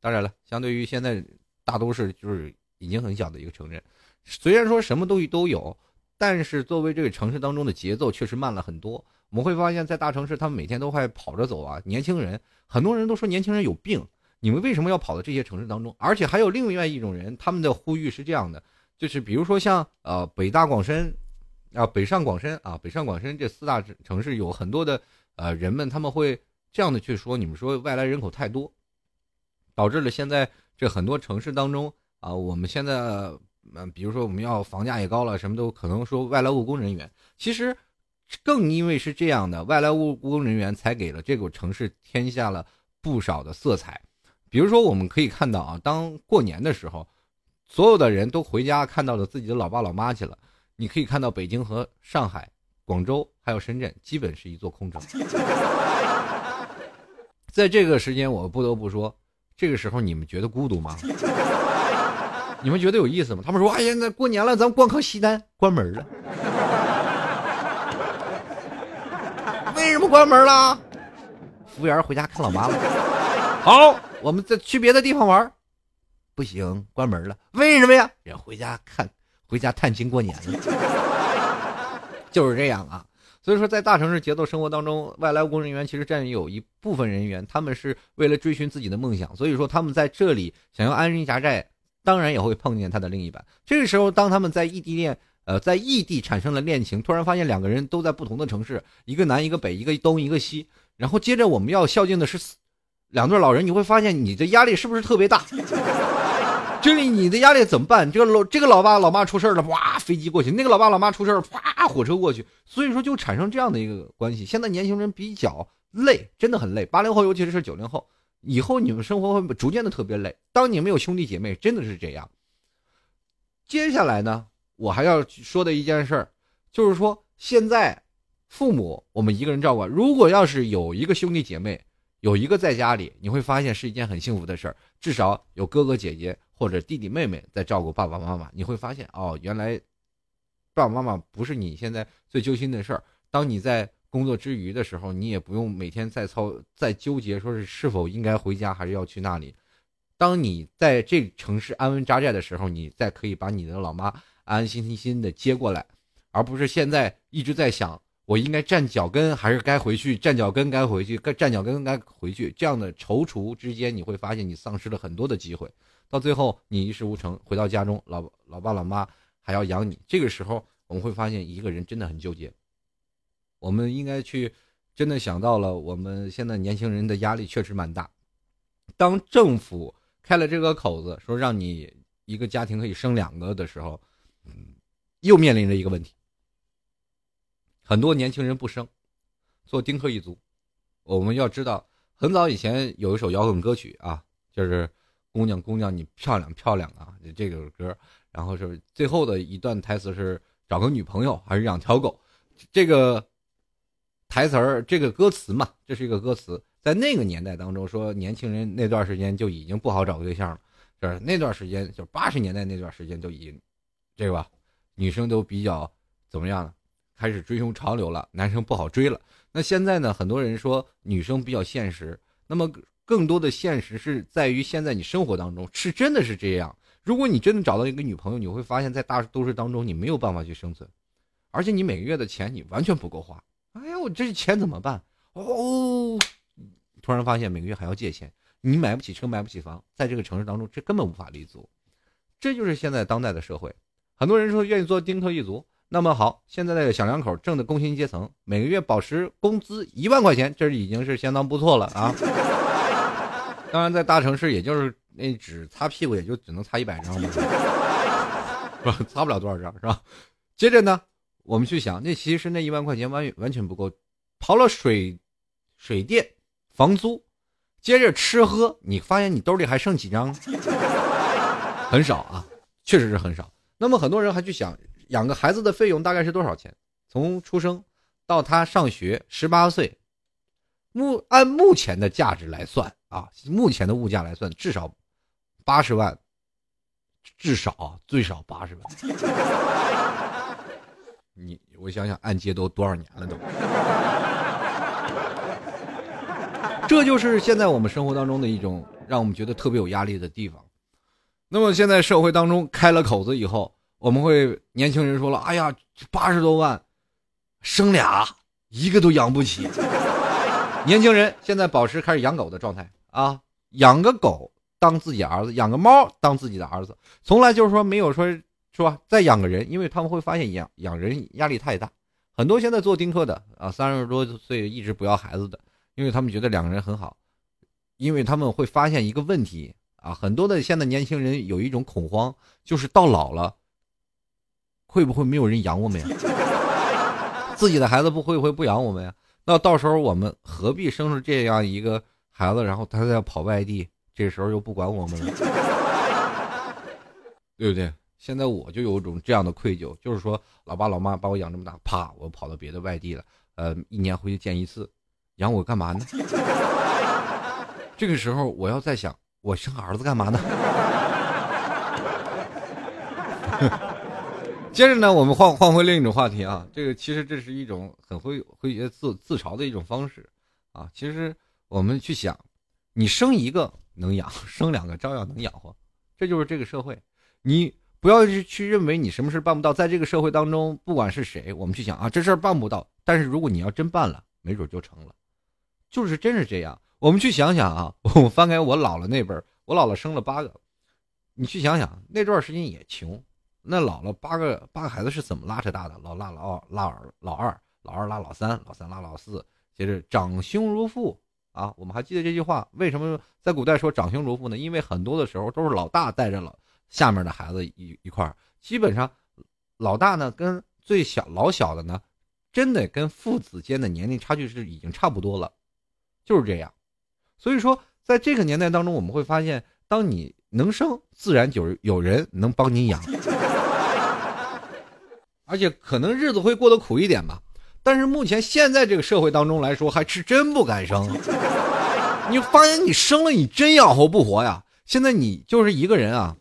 [SPEAKER 2] 当然了，相对于现在大都市，就是已经很小的一个城镇。”虽然说什么东西都有，但是作为这个城市当中的节奏确实慢了很多。我们会发现，在大城市，他们每天都还跑着走啊。年轻人，很多人都说年轻人有病，你们为什么要跑到这些城市当中？而且还有另外一种人，他们的呼吁是这样的，就是比如说像呃北大广深，啊北上广深啊北上广深这四大城市有很多的呃人们，他们会这样的去说，你们说外来人口太多，导致了现在这很多城市当中啊，我们现在。嗯，比如说我们要房价也高了，什么都可能说外来务工人员。其实，更因为是这样的，外来务工人员才给了这个城市添下了不少的色彩。比如说，我们可以看到啊，当过年的时候，所有的人都回家看到了自己的老爸老妈去了。你可以看到北京和上海、广州还有深圳，基本是一座空城。在这个时间，我不得不说，这个时候你们觉得孤独吗？你们觉得有意思吗？他们说：“哎呀，那过年了，咱们光靠西单关门了。为什么关门了？服务员回家看老妈了。好，我们再去别的地方玩。不行，关门了。为什么呀？人回家看，回家探亲过年了。就是这样啊。所以说，在大城市节奏生活当中，外来务工人员其实占有一部分人员，他们是为了追寻自己的梦想，所以说他们在这里想要安身扎寨。”当然也会碰见他的另一半。这个时候，当他们在异地恋，呃，在异地产生了恋情，突然发现两个人都在不同的城市，一个南一个北，一个东一个西。然后接着我们要孝敬的是两对老人，你会发现你的压力是不是特别大？这里你的压力怎么办？这个老这个老爸老妈出事了，哇，飞机过去；那个老爸老妈出事了，哗，火车过去。所以说就产生这样的一个关系。现在年轻人比较累，真的很累。八零后，尤其是九零后。以后你们生活会逐渐的特别累。当你们有兄弟姐妹，真的是这样。接下来呢，我还要说的一件事儿，就是说现在父母我们一个人照顾，如果要是有一个兄弟姐妹，有一个在家里，你会发现是一件很幸福的事儿。至少有哥哥姐姐或者弟弟妹妹在照顾爸爸妈妈，你会发现哦，原来爸爸妈妈不是你现在最揪心的事儿。当你在。工作之余的时候，你也不用每天再操、再纠结，说是是否应该回家，还是要去那里。当你在这城市安稳扎寨的时候，你再可以把你的老妈安安心心的接过来，而不是现在一直在想我应该站脚跟还是该回去，站脚跟该回去，该站脚跟该回去。这样的踌躇之间，你会发现你丧失了很多的机会，到最后你一事无成，回到家中，老老爸老妈还要养你。这个时候，我们会发现一个人真的很纠结。我们应该去，真的想到了，我们现在年轻人的压力确实蛮大。当政府开了这个口子，说让你一个家庭可以生两个的时候，嗯，又面临着一个问题。很多年轻人不生，做丁克一族。我们要知道，很早以前有一首摇滚歌曲啊，就是“姑娘姑娘你漂亮漂亮啊”这首歌，然后是最后的一段台词是“找个女朋友还是养条狗”，这个。台词儿这个歌词嘛，这是一个歌词，在那个年代当中说，年轻人那段时间就已经不好找对象了，就是那段时间就八十年代那段时间就已经，这个吧，女生都比较怎么样呢？开始追求潮流了，男生不好追了。那现在呢，很多人说女生比较现实，那么更多的现实是在于现在你生活当中是真的是这样。如果你真的找到一个女朋友，你会发现在大都市当中你没有办法去生存，而且你每个月的钱你完全不够花。哎呀，我这钱怎么办？哦，突然发现每个月还要借钱，你买不起车，买不起房，在这个城市当中，这根本无法立足。这就是现在当代的社会，很多人说愿意做丁克一族。那么好，现在的小两口挣的工薪阶层，每个月保持工资一万块钱，这已经是相当不错了啊。当然，在大城市，也就是那纸擦屁股，也就只能擦一百张吧，是吧？擦不了多少张，是吧？接着呢，我们去想，那其实那一万块钱完完全不够，刨了水、水电、房租，接着吃喝，你发现你兜里还剩几张？很少啊，确实是很少。那么很多人还去想。养个孩子的费用大概是多少钱？从出生到他上学十八岁，目按目前的价值来算啊，目前的物价来算，至少八十万，至少最少八十万。你我想想，按揭都多少年了都？这就是现在我们生活当中的一种让我们觉得特别有压力的地方。那么现在社会当中开了口子以后。我们会年轻人说了：“哎呀，八十多万，生俩一个都养不起。”年轻人现在保持开始养狗的状态啊，养个狗当自己儿子，养个猫当自己的儿子，从来就是说没有说是吧？再养个人，因为他们会发现养养人压力太大。很多现在做丁克的啊，三十多岁一直不要孩子的，因为他们觉得两个人很好，因为他们会发现一个问题啊，很多的现在年轻人有一种恐慌，就是到老了。会不会没有人养我们呀？自己的孩子不会不会不养我们呀？那到时候我们何必生出这样一个孩子，然后他再跑外地，这时候又不管我们了，对不对？现在我就有一种这样的愧疚，就是说，老爸老妈把我养这么大，啪，我跑到别的外地了，呃，一年回去见一次，养我干嘛呢？这个时候我要在想，我生儿子干嘛呢？接着呢，我们换 换回另一种话题啊，这个其实这是一种很会会自自嘲的一种方式，啊，其实我们去想，你生一个能养，生两个照样能养活，这就是这个社会。你不要去去认为你什么事办不到，在这个社会当中，不管是谁，我们去想啊，这事儿办不到，但是如果你要真办了，没准就成了，就是真是这样。我们去想想啊，我翻开我姥姥那辈，我姥姥生了八个，你去想想那段时间也穷。那姥姥八个八个孩子是怎么拉扯大的？老大、老拉二、老二、老二拉老三、老三拉老四，接着长兄如父啊！我们还记得这句话？为什么在古代说长兄如父呢？因为很多的时候都是老大带着老下面的孩子一一块儿，基本上老大呢跟最小老小的呢，真的跟父子间的年龄差距是已经差不多了，就是这样。所以说，在这个年代当中，我们会发现，当你能生，自然就有人能帮你养。而且可能日子会过得苦一点吧，但是目前现在这个社会当中来说，还是真不敢生。你发现你生了，你真养活不活呀？现在你就是一个人啊，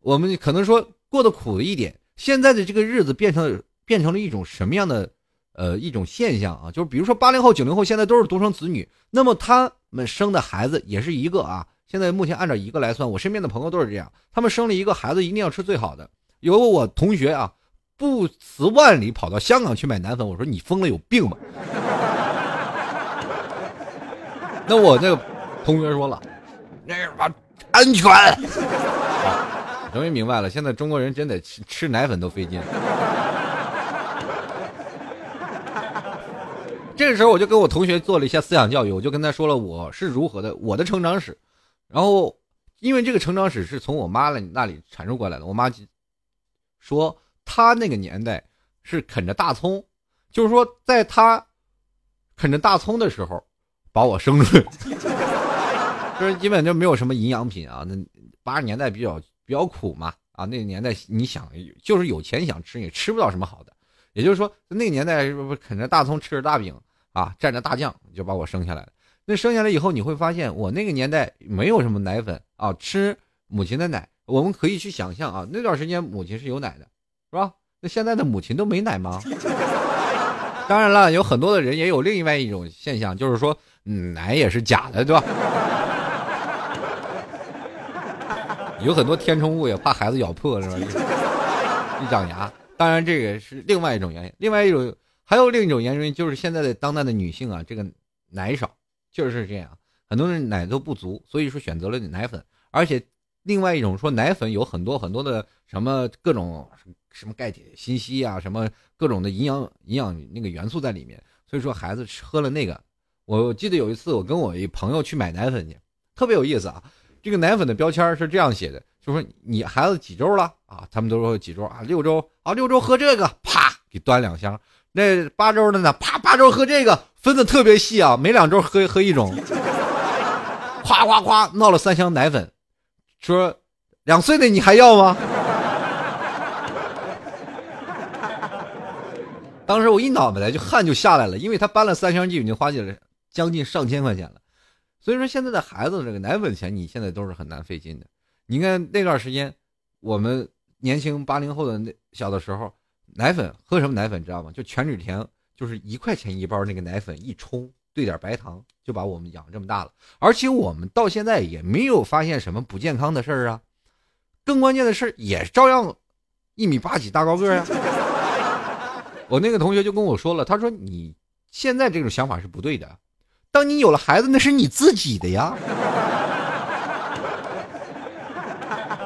[SPEAKER 2] 我们可能说过得苦一点。现在的这个日子变成变成了一种什么样的呃一种现象啊？就是比如说八零后、九零后现在都是独生子女，那么他们生的孩子也是一个啊。现在目前按照一个来算，我身边的朋友都是这样，他们生了一个孩子，一定要吃最好的。有我同学啊。不辞万里跑到香港去买奶粉，我说你疯了有病吧？那我那个同学说了，那什么安全。终于明白了，现在中国人真的吃吃奶粉都费劲。这个时候我就跟我同学做了一下思想教育，我就跟他说了我是如何的我的成长史，然后因为这个成长史是从我妈那那里传授过来的，我妈说。他那个年代是啃着大葱，就是说，在他啃着大葱的时候，把我生出来，就是基本就没有什么营养品啊。那八十年代比较比较苦嘛，啊，那个年代你想，就是有钱想吃也吃不到什么好的。也就是说，那个年代是不是啃着大葱，吃着大饼啊，蘸着大酱就把我生下来了？那生下来以后，你会发现，我那个年代没有什么奶粉啊，吃母亲的奶。我们可以去想象啊，那段时间母亲是有奶的。是吧？那现在的母亲都没奶吗？当然了，有很多的人也有另外一种现象，就是说奶也是假的，对吧？有很多填充物也怕孩子咬破，是吧？一长牙。当然，这个是另外一种原因。另外一种还有另一种原因，就是现在的当代的女性啊，这个奶少，确就是这样，很多人奶都不足，所以说选择了奶粉，而且另外一种说奶粉有很多很多的什么各种什么钙铁锌硒啊，什么各种的营养营养那个元素在里面，所以说孩子喝了那个。我记得有一次我跟我一朋友去买奶粉去，特别有意思啊。这个奶粉的标签是这样写的，就说你孩子几周了啊？他们都说几周啊？六周啊？六周喝这个，啪给端两箱。那八周的呢？啪八周喝这个，分的特别细啊，每两周喝喝一种。夸夸夸闹了三箱奶粉，说两岁的你还要吗？当时我一脑袋就汗就下来了，因为他搬了三箱进已经花起来将近上千块钱了。所以说现在的孩子这个奶粉钱，你现在都是很难费劲的。你看那段时间，我们年轻八零后的那小的时候，奶粉喝什么奶粉知道吗？就全脂甜，就是一块钱一包那个奶粉一冲。兑点白糖就把我们养这么大了，而且我们到现在也没有发现什么不健康的事儿啊。更关键的是，也照样一米八几大高个呀。我那个同学就跟我说了，他说你现在这种想法是不对的。当你有了孩子，那是你自己的呀。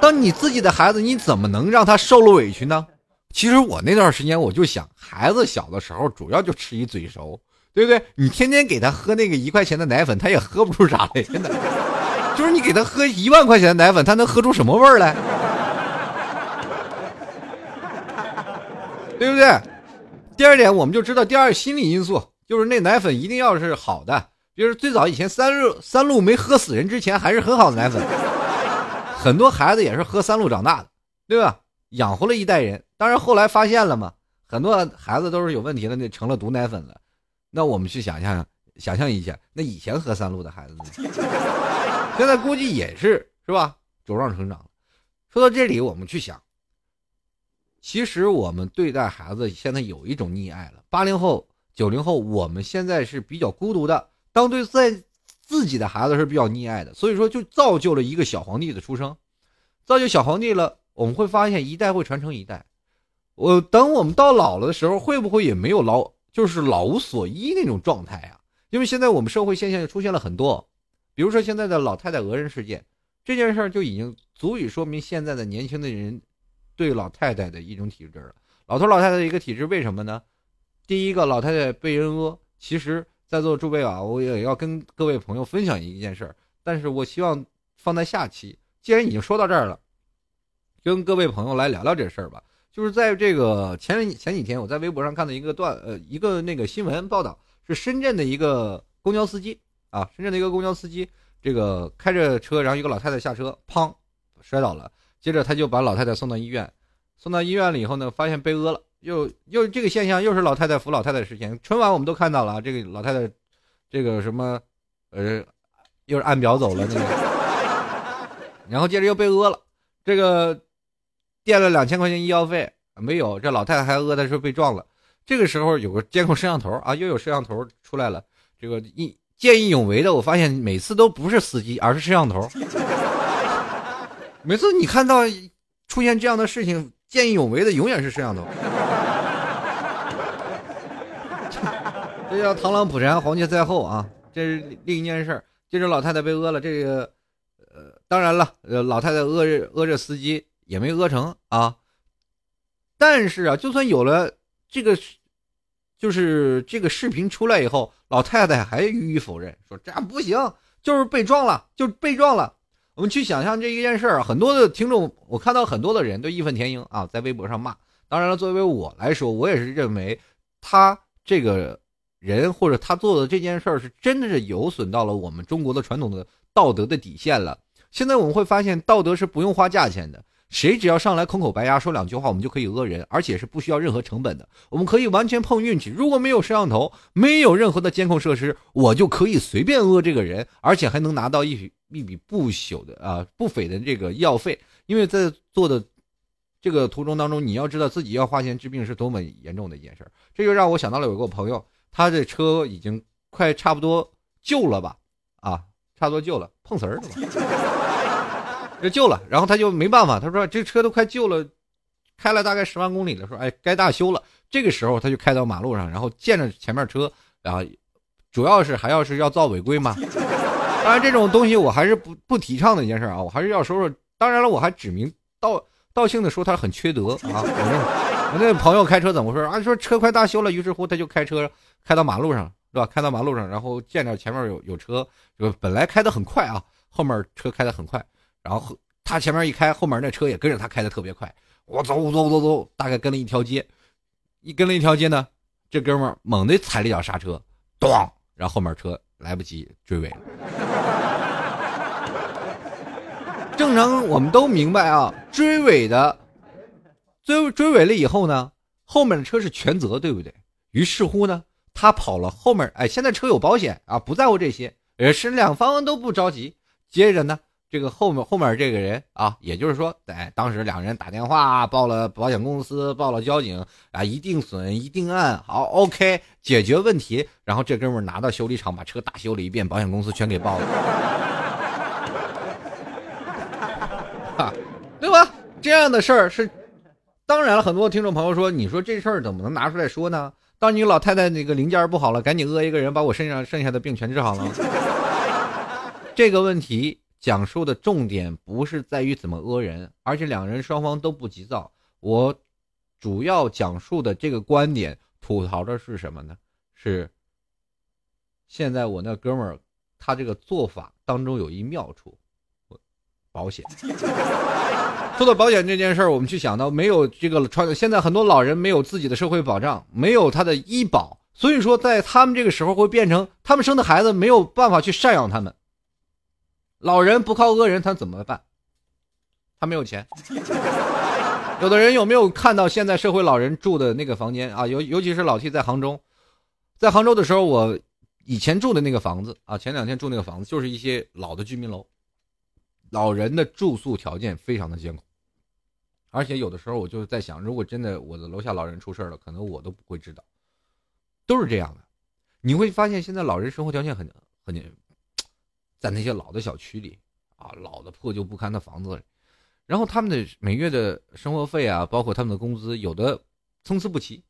[SPEAKER 2] 当你自己的孩子，你怎么能让他受了委屈呢？其实我那段时间我就想，孩子小的时候主要就吃一嘴熟。对不对？你天天给他喝那个一块钱的奶粉，他也喝不出啥来。真的，就是你给他喝一万块钱的奶粉，他能喝出什么味儿来？对不对？第二点，我们就知道第二心理因素，就是那奶粉一定要是好的。比如最早以前三鹿三鹿没喝死人之前，还是很好的奶粉。很多孩子也是喝三鹿长大的，对吧？养活了一代人。当然后来发现了嘛，很多孩子都是有问题的，那成了毒奶粉了。那我们去想象，想象一下，那以前喝三鹿的孩子呢？现在估计也是是吧？茁壮成长。说到这里，我们去想，其实我们对待孩子现在有一种溺爱了。八零后、九零后，我们现在是比较孤独的，当对在自己的孩子是比较溺爱的，所以说就造就了一个小皇帝的出生，造就小皇帝了。我们会发现，一代会传承一代。我等我们到老了的时候，会不会也没有老？就是老无所依那种状态啊，因为现在我们社会现象就出现了很多，比如说现在的老太太讹人事件，这件事儿就已经足以说明现在的年轻的人对老太太的一种体质了。老头老太太的一个体质，为什么呢？第一个，老太太被人讹，其实在座诸位啊，我也要跟各位朋友分享一件事儿，但是我希望放在下期。既然已经说到这儿了，跟各位朋友来聊聊这事儿吧。就是在这个前前几天，我在微博上看到一个段，呃，一个那个新闻报道，是深圳的一个公交司机啊，深圳的一个公交司机，这个开着车，然后一个老太太下车，砰，摔倒了，接着他就把老太太送到医院，送到医院了以后呢，发现被讹了，又又这个现象又是老太太扶老太太的事情，春晚我们都看到了，这个老太太，这个什么，呃，又是按表走了那个，然后接着又被讹了，这个。垫了两千块钱医药费没有？这老太太还讹他说被撞了。这个时候有个监控摄像头啊，又有摄像头出来了。这个一见义勇为的，我发现每次都不是司机，而是摄像头。每次你看到出现这样的事情，见义勇为的永远是摄像头。这叫螳螂捕蝉，黄雀在后啊！这是另一件事。接着老太太被讹了，这个呃，当然了，呃，老太太讹着讹着司机。也没讹成啊，但是啊，就算有了这个，就是这个视频出来以后，老太太还予以否认，说这样不行，就是被撞了，就被撞了。我们去想象这一件事儿，很多的听众，我看到很多的人都义愤填膺啊，在微博上骂。当然了，作为我来说，我也是认为他这个人或者他做的这件事儿，是真的是有损到了我们中国的传统的道德的底线了。现在我们会发现，道德是不用花价钱的。谁只要上来空口白牙说两句话，我们就可以讹人，而且是不需要任何成本的。我们可以完全碰运气。如果没有摄像头，没有任何的监控设施，我就可以随便讹这个人，而且还能拿到一笔一笔不朽的啊不菲的这个医药费。因为在做的这个途中当中，你要知道自己要花钱治病是多么严重的一件事。这就让我想到了有个朋友，他的车已经快差不多旧了吧？啊，差不多旧了，碰瓷儿了。这旧了，然后他就没办法，他说这车都快旧了，开了大概十万公里了，说哎该大修了。这个时候他就开到马路上，然后见着前面车，然后主要是还要是要造违规嘛。当然这种东西我还是不不提倡的一件事啊，我还是要说说当然了，我还指名道道姓的说他很缺德啊。我那我那朋友开车怎么说啊？说车快大修了，于是乎他就开车开到马路上，是吧？开到马路上，然后见着前面有有车，就本来开的很快啊，后面车开的很快，然后他前面一开，后面那车也跟着他开的特别快。我走走走走，大概跟了一条街，一跟了一条街呢，这哥们儿猛地踩了一脚刹车，咣，然后后面车来不及追尾了。正常我们都明白啊，追尾的追追尾了以后呢，后面的车是全责，对不对？于是乎呢，他跑了后面，哎，现在车有保险啊，不在乎这些，也是两方都不着急。接着呢。这个后面后面这个人啊，也就是说，在当时两人打电话报了保险公司，报了交警啊，一定损一定案，好，OK，解决问题。然后这哥们拿到修理厂把车大修了一遍，保险公司全给报了，哈，对吧？这样的事儿是，当然了，很多听众朋友说，你说这事儿怎么能拿出来说呢？当你老太太那个零件不好了，赶紧讹一个人，把我身上剩下的病全治好了，这个问题。讲述的重点不是在于怎么讹人，而且两人双方都不急躁。我主要讲述的这个观点，吐槽的是什么呢？是现在我那哥们儿，他这个做法当中有一妙处，保险。说到保险这件事儿，我们去想到没有这个穿，现在很多老人没有自己的社会保障，没有他的医保，所以说在他们这个时候会变成他们生的孩子没有办法去赡养他们。老人不靠讹人，他怎么办？他没有钱。有的人有没有看到现在社会老人住的那个房间啊？尤尤其是老 T 在杭州，在杭州的时候，我以前住的那个房子啊，前两天住那个房子就是一些老的居民楼，老人的住宿条件非常的艰苦，而且有的时候我就在想，如果真的我的楼下老人出事了，可能我都不会知道，都是这样的。你会发现现在老人生活条件很很。在那些老的小区里，啊，老的破旧不堪的房子里，然后他们的每月的生活费啊，包括他们的工资，有的参差不齐。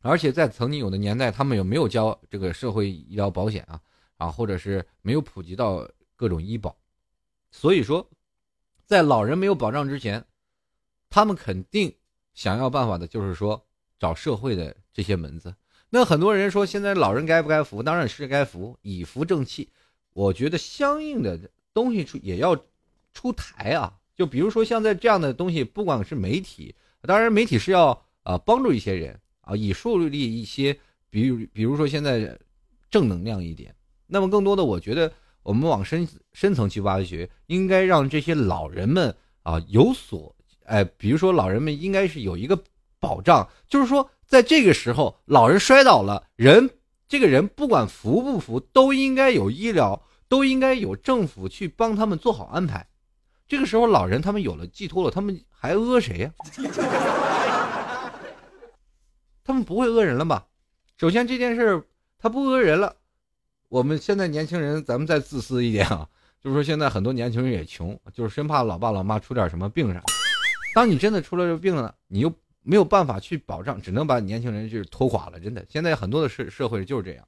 [SPEAKER 2] 而且在曾经有的年代，他们有没有交这个社会医疗保险啊？啊，或者是没有普及到各种医保，所以说，在老人没有保障之前，他们肯定想要办法的，就是说找社会的这些门子。那很多人说，现在老人该不该扶？当然是该扶，以扶正气。我觉得相应的东西出也要出台啊，就比如说像在这样的东西，不管是媒体，当然媒体是要呃帮助一些人啊，以树立一些，比如比如说现在正能量一点。那么更多的，我觉得我们往深深层去挖掘，应该让这些老人们啊有所哎，比如说老人们应该是有一个保障，就是说在这个时候老人摔倒了，人。这个人不管服不服，都应该有医疗，都应该有政府去帮他们做好安排。这个时候，老人他们有了寄托了，他们还讹谁呀？他们不会讹人了吧？首先这件事他不讹人了。我们现在年轻人，咱们再自私一点啊，就是说现在很多年轻人也穷，就是生怕老爸老妈出点什么病啥。当你真的出了这病了，你又。没有办法去保障，只能把年轻人就是拖垮了。真的，现在很多的社社会就是这样。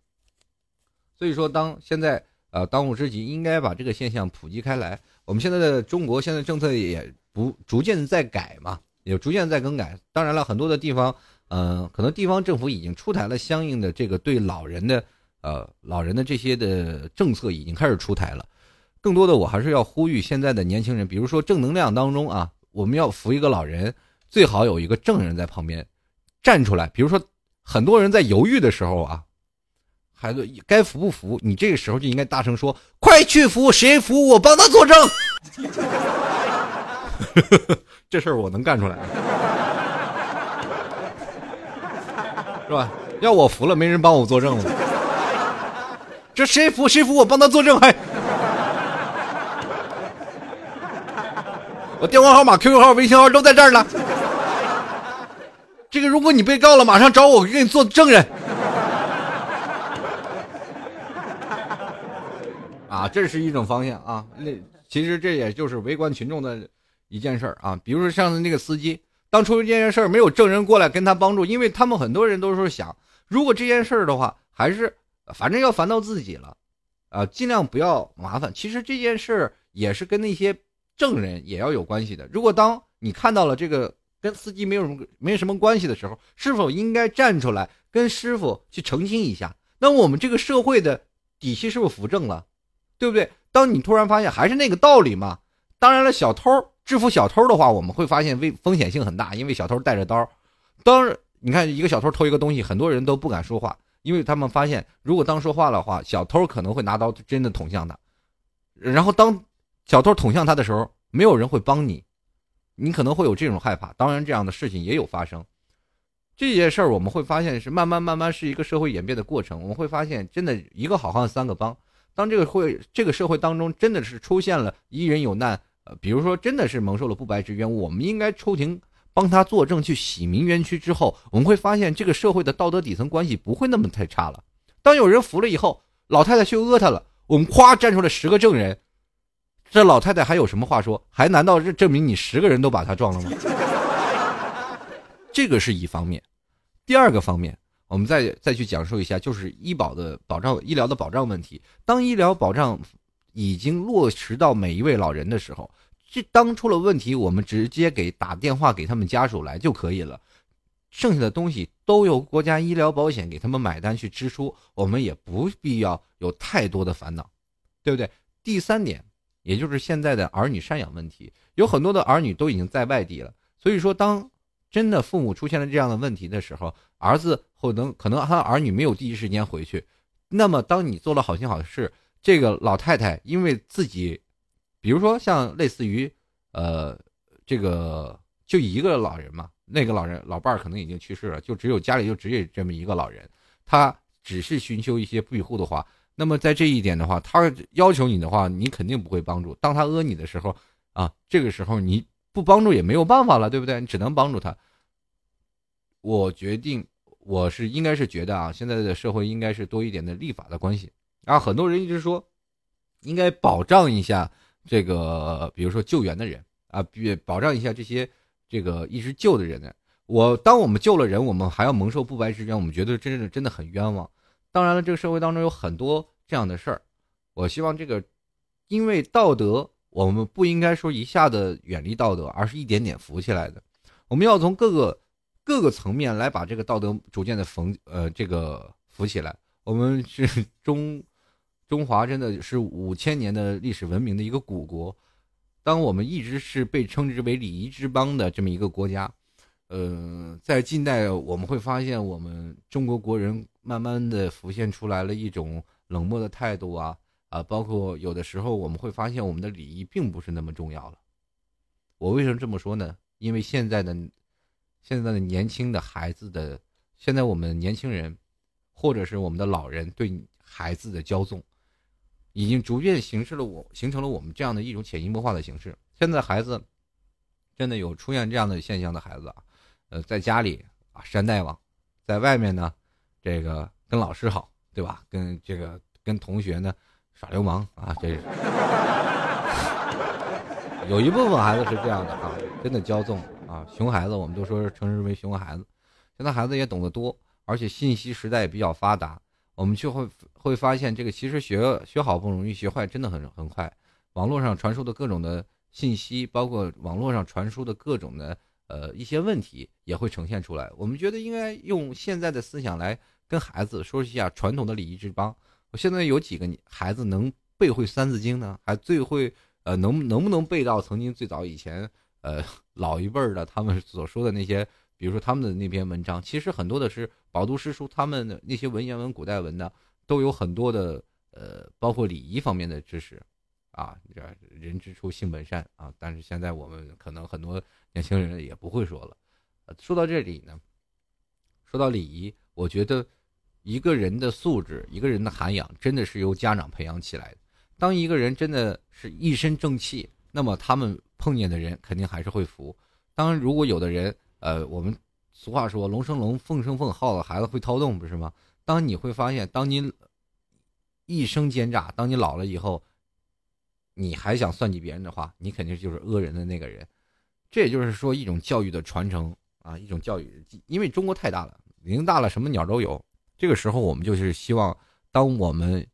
[SPEAKER 2] 所以说，当现在呃当务之急，应该把这个现象普及开来。我们现在的中国现在政策也不逐渐在改嘛，也逐渐在更改。当然了，很多的地方，嗯，可能地方政府已经出台了相应的这个对老人的呃老人的这些的政策已经开始出台了。更多的，我还是要呼吁现在的年轻人，比如说正能量当中啊，我们要扶一个老人。最好有一个证人在旁边站出来，比如说很多人在犹豫的时候啊，孩子该服不服？你这个时候就应该大声说：“快去服，谁服我帮他作证。”这事儿我能干出来，是吧？要我服了，没人帮我作证了。这谁服谁服我帮他作证？还我电话号码、QQ 号、微信号都在这儿呢。这个，如果你被告了，马上找我，给你做证人。啊，这是一种方向啊。那其实这也就是围观群众的一件事儿啊。比如说，上次那个司机，当出这件事儿，没有证人过来跟他帮助，因为他们很多人都是想，如果这件事儿的话，还是反正要烦到自己了，啊，尽量不要麻烦。其实这件事儿也是跟那些。证人也要有关系的。如果当你看到了这个跟司机没有什么没什么关系的时候，是否应该站出来跟师傅去澄清一下？那我们这个社会的底气是不是扶正了？对不对？当你突然发现还是那个道理嘛。当然了，小偷制服小偷的话，我们会发现危风险性很大，因为小偷带着刀。当你看一个小偷偷一个东西，很多人都不敢说话，因为他们发现如果当说话的话，小偷可能会拿刀真的捅向他。然后当小偷捅向他的时候，没有人会帮你，你可能会有这种害怕。当然，这样的事情也有发生。这些事儿我们会发现是慢慢慢慢是一个社会演变的过程。我们会发现，真的一个好汉三个帮。当这个会这个社会当中真的是出现了一人有难。呃，比如说，真的是蒙受了不白之冤，我们应该出庭帮他作证，去洗明冤屈。之后，我们会发现这个社会的道德底层关系不会那么太差了。当有人服了以后，老太太去讹他了，我们咵站出来十个证人，这老太太还有什么话说？还难道是证明你十个人都把他撞了吗？这个是一方面。第二个方面，我们再再去讲述一下，就是医保的保障、医疗的保障问题。当医疗保障。已经落实到每一位老人的时候，这当出了问题，我们直接给打电话给他们家属来就可以了，剩下的东西都由国家医疗保险给他们买单去支出，我们也不必要有太多的烦恼，对不对？第三点，也就是现在的儿女赡养问题，有很多的儿女都已经在外地了，所以说当真的父母出现了这样的问题的时候，儿子可能可能他儿女没有第一时间回去，那么当你做了好心好事。这个老太太因为自己，比如说像类似于，呃，这个就一个老人嘛，那个老人老伴儿可能已经去世了，就只有家里就只有这么一个老人，他只是寻求一些庇护的话，那么在这一点的话，他要求你的话，你肯定不会帮助。当他讹你的时候，啊，这个时候你不帮助也没有办法了，对不对？你只能帮助他。我决定，我是应该是觉得啊，现在的社会应该是多一点的立法的关系。啊，很多人一直说，应该保障一下这个，比如说救援的人啊，比保障一下这些这个一直救的人呢。我当我们救了人，我们还要蒙受不白之冤，我们觉得真的真的很冤枉。当然了，这个社会当中有很多这样的事儿，我希望这个，因为道德，我们不应该说一下子远离道德，而是一点点扶起来的。我们要从各个各个层面来把这个道德逐渐的缝呃这个扶起来。我们是中。中华真的是五千年的历史文明的一个古国，当我们一直是被称之为礼仪之邦的这么一个国家，呃，在近代我们会发现，我们中国国人慢慢的浮现出来了一种冷漠的态度啊啊，包括有的时候我们会发现，我们的礼仪并不是那么重要了。我为什么这么说呢？因为现在的现在的年轻的孩子的，现在我们年轻人，或者是我们的老人对孩子的骄纵。已经逐渐形成了我形成了我们这样的一种潜移默化的形式。现在孩子真的有出现这样的现象的孩子啊，呃，在家里啊山大王，在外面呢，这个跟老师好，对吧？跟这个跟同学呢耍流氓啊，这是有一部分孩子是这样的啊，真的骄纵啊，熊孩子，我们都说是称之为熊孩子。现在孩子也懂得多，而且信息时代也比较发达。我们就会会发现，这个其实学学好不容易，学坏真的很很快。网络上传输的各种的信息，包括网络上传输的各种的呃一些问题，也会呈现出来。我们觉得应该用现在的思想来跟孩子说一下传统的礼仪之邦。我现在有几个孩子能背会《三字经》呢？还最会呃能能不能背到曾经最早以前呃老一辈儿的他们所说的那些？比如说他们的那篇文章，其实很多的是饱读诗书，他们的那些文言文、古代文呢，都有很多的呃，包括礼仪方面的知识，啊，这人之初性本善啊。但是现在我们可能很多年轻人也不会说了。说到这里呢，说到礼仪，我觉得一个人的素质、一个人的涵养，真的是由家长培养起来的。当一个人真的是一身正气，那么他们碰见的人肯定还是会服。当然，如果有的人，呃，我们俗话说“龙生龙，凤生凤”，耗子孩子会掏洞，不是吗？当你会发现，当你一生奸诈，当你老了以后，你还想算计别人的话，你肯定就是讹人的那个人。这也就是说，一种教育的传承啊，一种教育。因为中国太大了，林大了，什么鸟都有。这个时候，我们就是希望，当我们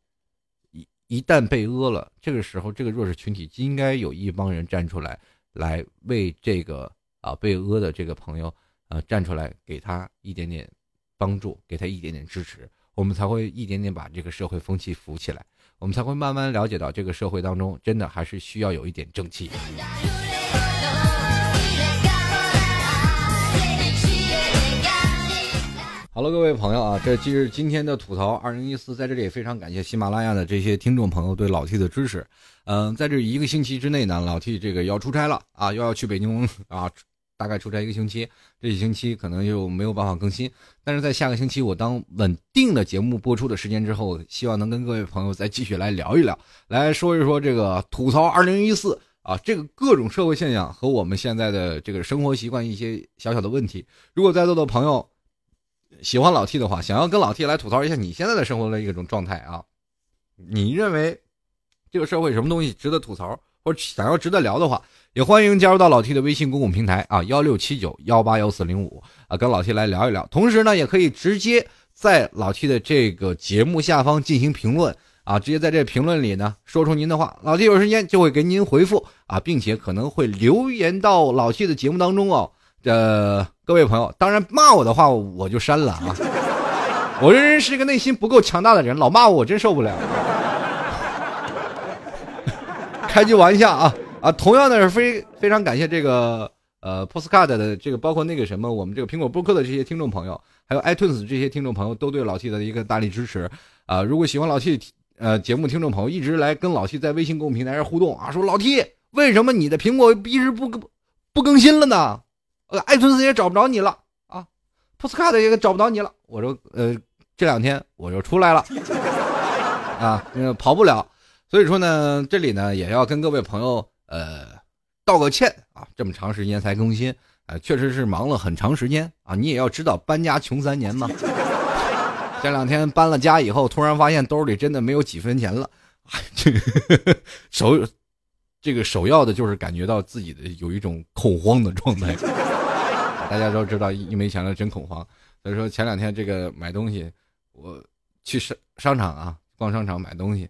[SPEAKER 2] 一一旦被讹了，这个时候这个弱势群体应该有一帮人站出来，来为这个啊被讹的这个朋友啊站出来，给他一点点帮助，给他一点点支持，我们才会一点点把这个社会风气扶起来，我们才会慢慢了解到这个社会当中真的还是需要有一点正气。好了，各位朋友啊，这就是今天的吐槽二零一四，在这里也非常感谢喜马拉雅的这些听众朋友对老 T 的支持。嗯，在这一个星期之内呢，老 T 这个要出差了啊，又要去北京啊，大概出差一个星期，这一星期可能又没有办法更新。但是在下个星期我当稳定的节目播出的时间之后，希望能跟各位朋友再继续来聊一聊，来说一说这个吐槽二零一四啊，这个各种社会现象和我们现在的这个生活习惯一些小小的问题。如果在座的朋友，喜欢老 T 的话，想要跟老 T 来吐槽一下你现在的生活的一种状态啊？你认为这个社会什么东西值得吐槽，或者想要值得聊的话，也欢迎加入到老 T 的微信公共平台啊，幺六七九幺八幺四零五啊，跟老 T 来聊一聊。同时呢，也可以直接在老 T 的这个节目下方进行评论啊，直接在这评论里呢说出您的话，老 T 有时间就会给您回复啊，并且可能会留言到老 T 的节目当中哦。呃，各位朋友，当然骂我的话我就删了啊！我这人是一个内心不够强大的人，老骂我我真受不了。开句玩笑啊啊！同样的是非非常感谢这个呃 Postcard 的这个包括那个什么我们这个苹果播客的这些听众朋友，还有 iTunes 这些听众朋友都对老 T 的一个大力支持啊！如果喜欢老 T 呃节目听众朋友一直来跟老 T 在微信公众平台上互动啊，说老 T 为什么你的苹果一直不不更新了呢？呃，艾顿斯也找不着你了啊，普斯卡的也找不着你了。我说，呃，这两天我就出来了，啊，跑不了。所以说呢，这里呢也要跟各位朋友呃道个歉啊，这么长时间才更新，呃，确实是忙了很长时间啊。你也要知道，搬家穷三年嘛。这两天搬了家以后，突然发现兜里真的没有几分钱了，首这个首要的就是感觉到自己的有一种恐慌的状态。大家都知道，一没钱了真恐慌。所以说前两天这个买东西，我去商商场啊，逛商场买东西，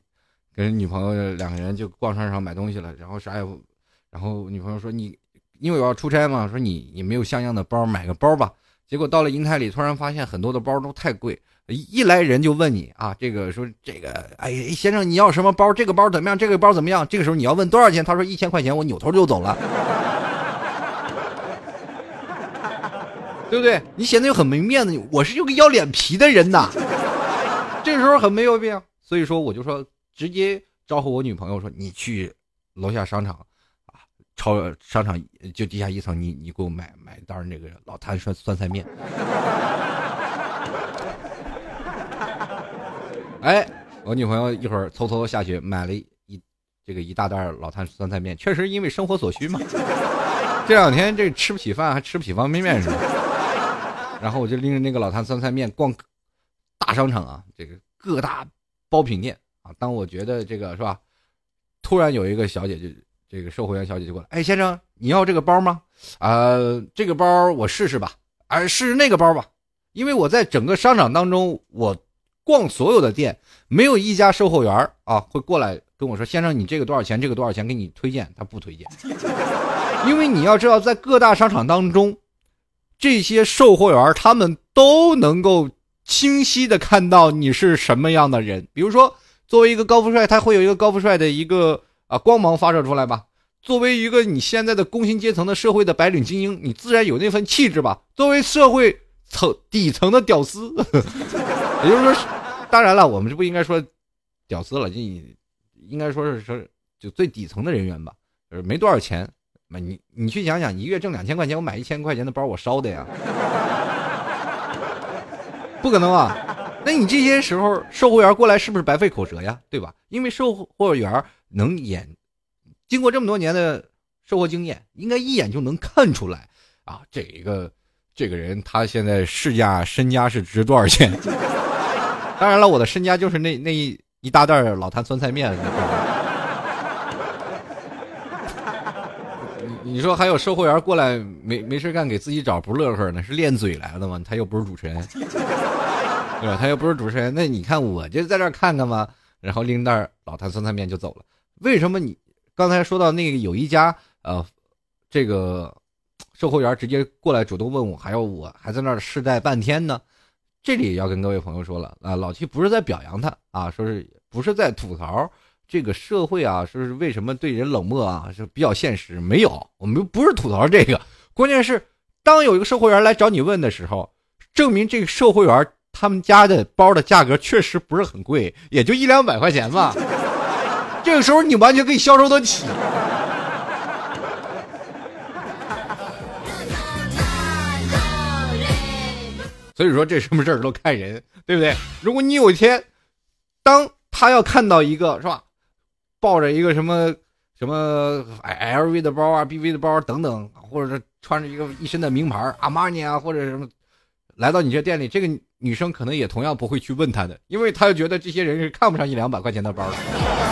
[SPEAKER 2] 跟女朋友两个人就逛商场买东西了。然后啥也不，然后女朋友说你，因为我要出差嘛，说你你没有像样的包，买个包吧。结果到了银泰里，突然发现很多的包都太贵，一来人就问你啊，这个说这个，哎先生你要什么包？这个包怎么样？这个包怎么样？这个时候你要问多少钱？他说一千块钱，我扭头就走了。对不对？你显得又很没面子。我是一个要脸皮的人呐，这时候很没有必要。所以说，我就说直接招呼我女朋友说：“你去楼下商场啊，超商场就地下一层，你你给我买买袋那个老坛酸酸菜面。”哎，我女朋友一会儿偷偷下去买了一这个一大袋老坛酸菜面，确实因为生活所需嘛。这两天这吃不起饭，还吃不起方便面是吧？然后我就拎着那个老坛酸菜面逛大商场啊，这个各大包品店啊。当我觉得这个是吧，突然有一个小姐就这个售货员小姐就过来，哎，先生，你要这个包吗？啊，这个包我试试吧，哎，试试那个包吧。因为我在整个商场当中，我逛所有的店，没有一家售货员啊会过来跟我说，先生，你这个多少钱？这个多少钱？给你推荐，他不推荐。因为你要知道，在各大商场当中。这些售货员他们都能够清晰的看到你是什么样的人。比如说，作为一个高富帅，他会有一个高富帅的一个啊光芒发射出来吧。作为一个你现在的工薪阶层的社会的白领精英，你自然有那份气质吧。作为社会层底层的屌丝，也就是说，当然了，我们这不应该说屌丝了，就应该说是说就最底层的人员吧，就是没多少钱。那你你去想想，一月挣两千块钱，我买一千块钱的包，我烧的呀，不可能啊！那你这些时候售货员过来是不是白费口舌呀？对吧？因为售货员能眼，经过这么多年的售货经验，应该一眼就能看出来啊，这个这个人他现在市价身家是值多少钱？当然了，我的身家就是那那一一大袋老坛酸菜面。你说还有售货员过来没没事干给自己找不乐呵呢？是练嘴来的吗？他又不是主持人，对吧？他又不是主持人，那你看我就在这看看吧，然后拎袋老坛酸菜面就走了。为什么你刚才说到那个有一家呃，这个售货员直接过来主动问我，还要我还在那儿试戴半天呢？这里要跟各位朋友说了啊，老七不是在表扬他啊，说是不是在吐槽这个社会啊？说是为什么对人冷漠啊？是比较现实。没有，我们不是吐槽这个，关键是当有一个售货员来找你问的时候，证明这个售货员他们家的包的价格确实不是很贵，也就一两百块钱吧。这个时候你完全可以销售得起。所以说这什么事儿都看人，对不对？如果你有一天，当他要看到一个是吧，抱着一个什么什么 LV 的包啊、BV 的包等等，或者是穿着一个一身的名牌阿玛尼啊，或者什么，来到你这店里，这个女生可能也同样不会去问他的，因为他觉得这些人是看不上一两百块钱的包的。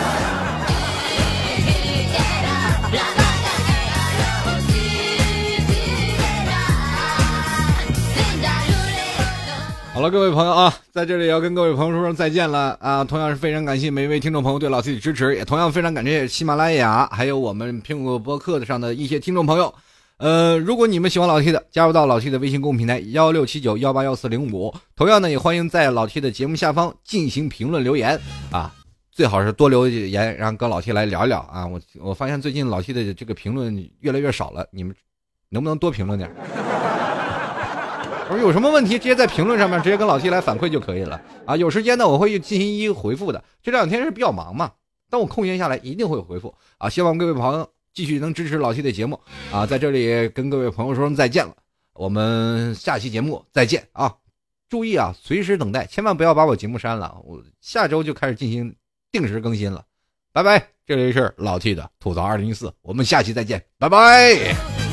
[SPEAKER 2] 好了，各位朋友啊，在这里要跟各位朋友说声再见了啊！同样是非常感谢每一位听众朋友对老 T 的支持，也同样非常感谢喜马拉雅还有我们苹果播客上的一些听众朋友。呃，如果你们喜欢老 T 的，加入到老 T 的微信公众平台幺六七九幺八幺四零五。同样呢，也欢迎在老 T 的节目下方进行评论留言啊，最好是多留言，让跟老 T 来聊一聊啊。我我发现最近老 T 的这个评论越来越少了，你们能不能多评论点？我说有什么问题，直接在评论上面直接跟老 T 来反馈就可以了啊！有时间呢，我会进行一一回复的。这两天是比较忙嘛，但我空闲下来，一定会回复啊！希望各位朋友继续能支持老 T 的节目啊！在这里跟各位朋友说声再见了，我们下期节目再见啊！注意啊，随时等待，千万不要把我节目删了，我下周就开始进行定时更新了，拜拜！这里是老 T 的吐槽二零一四，我们下期再见，拜拜。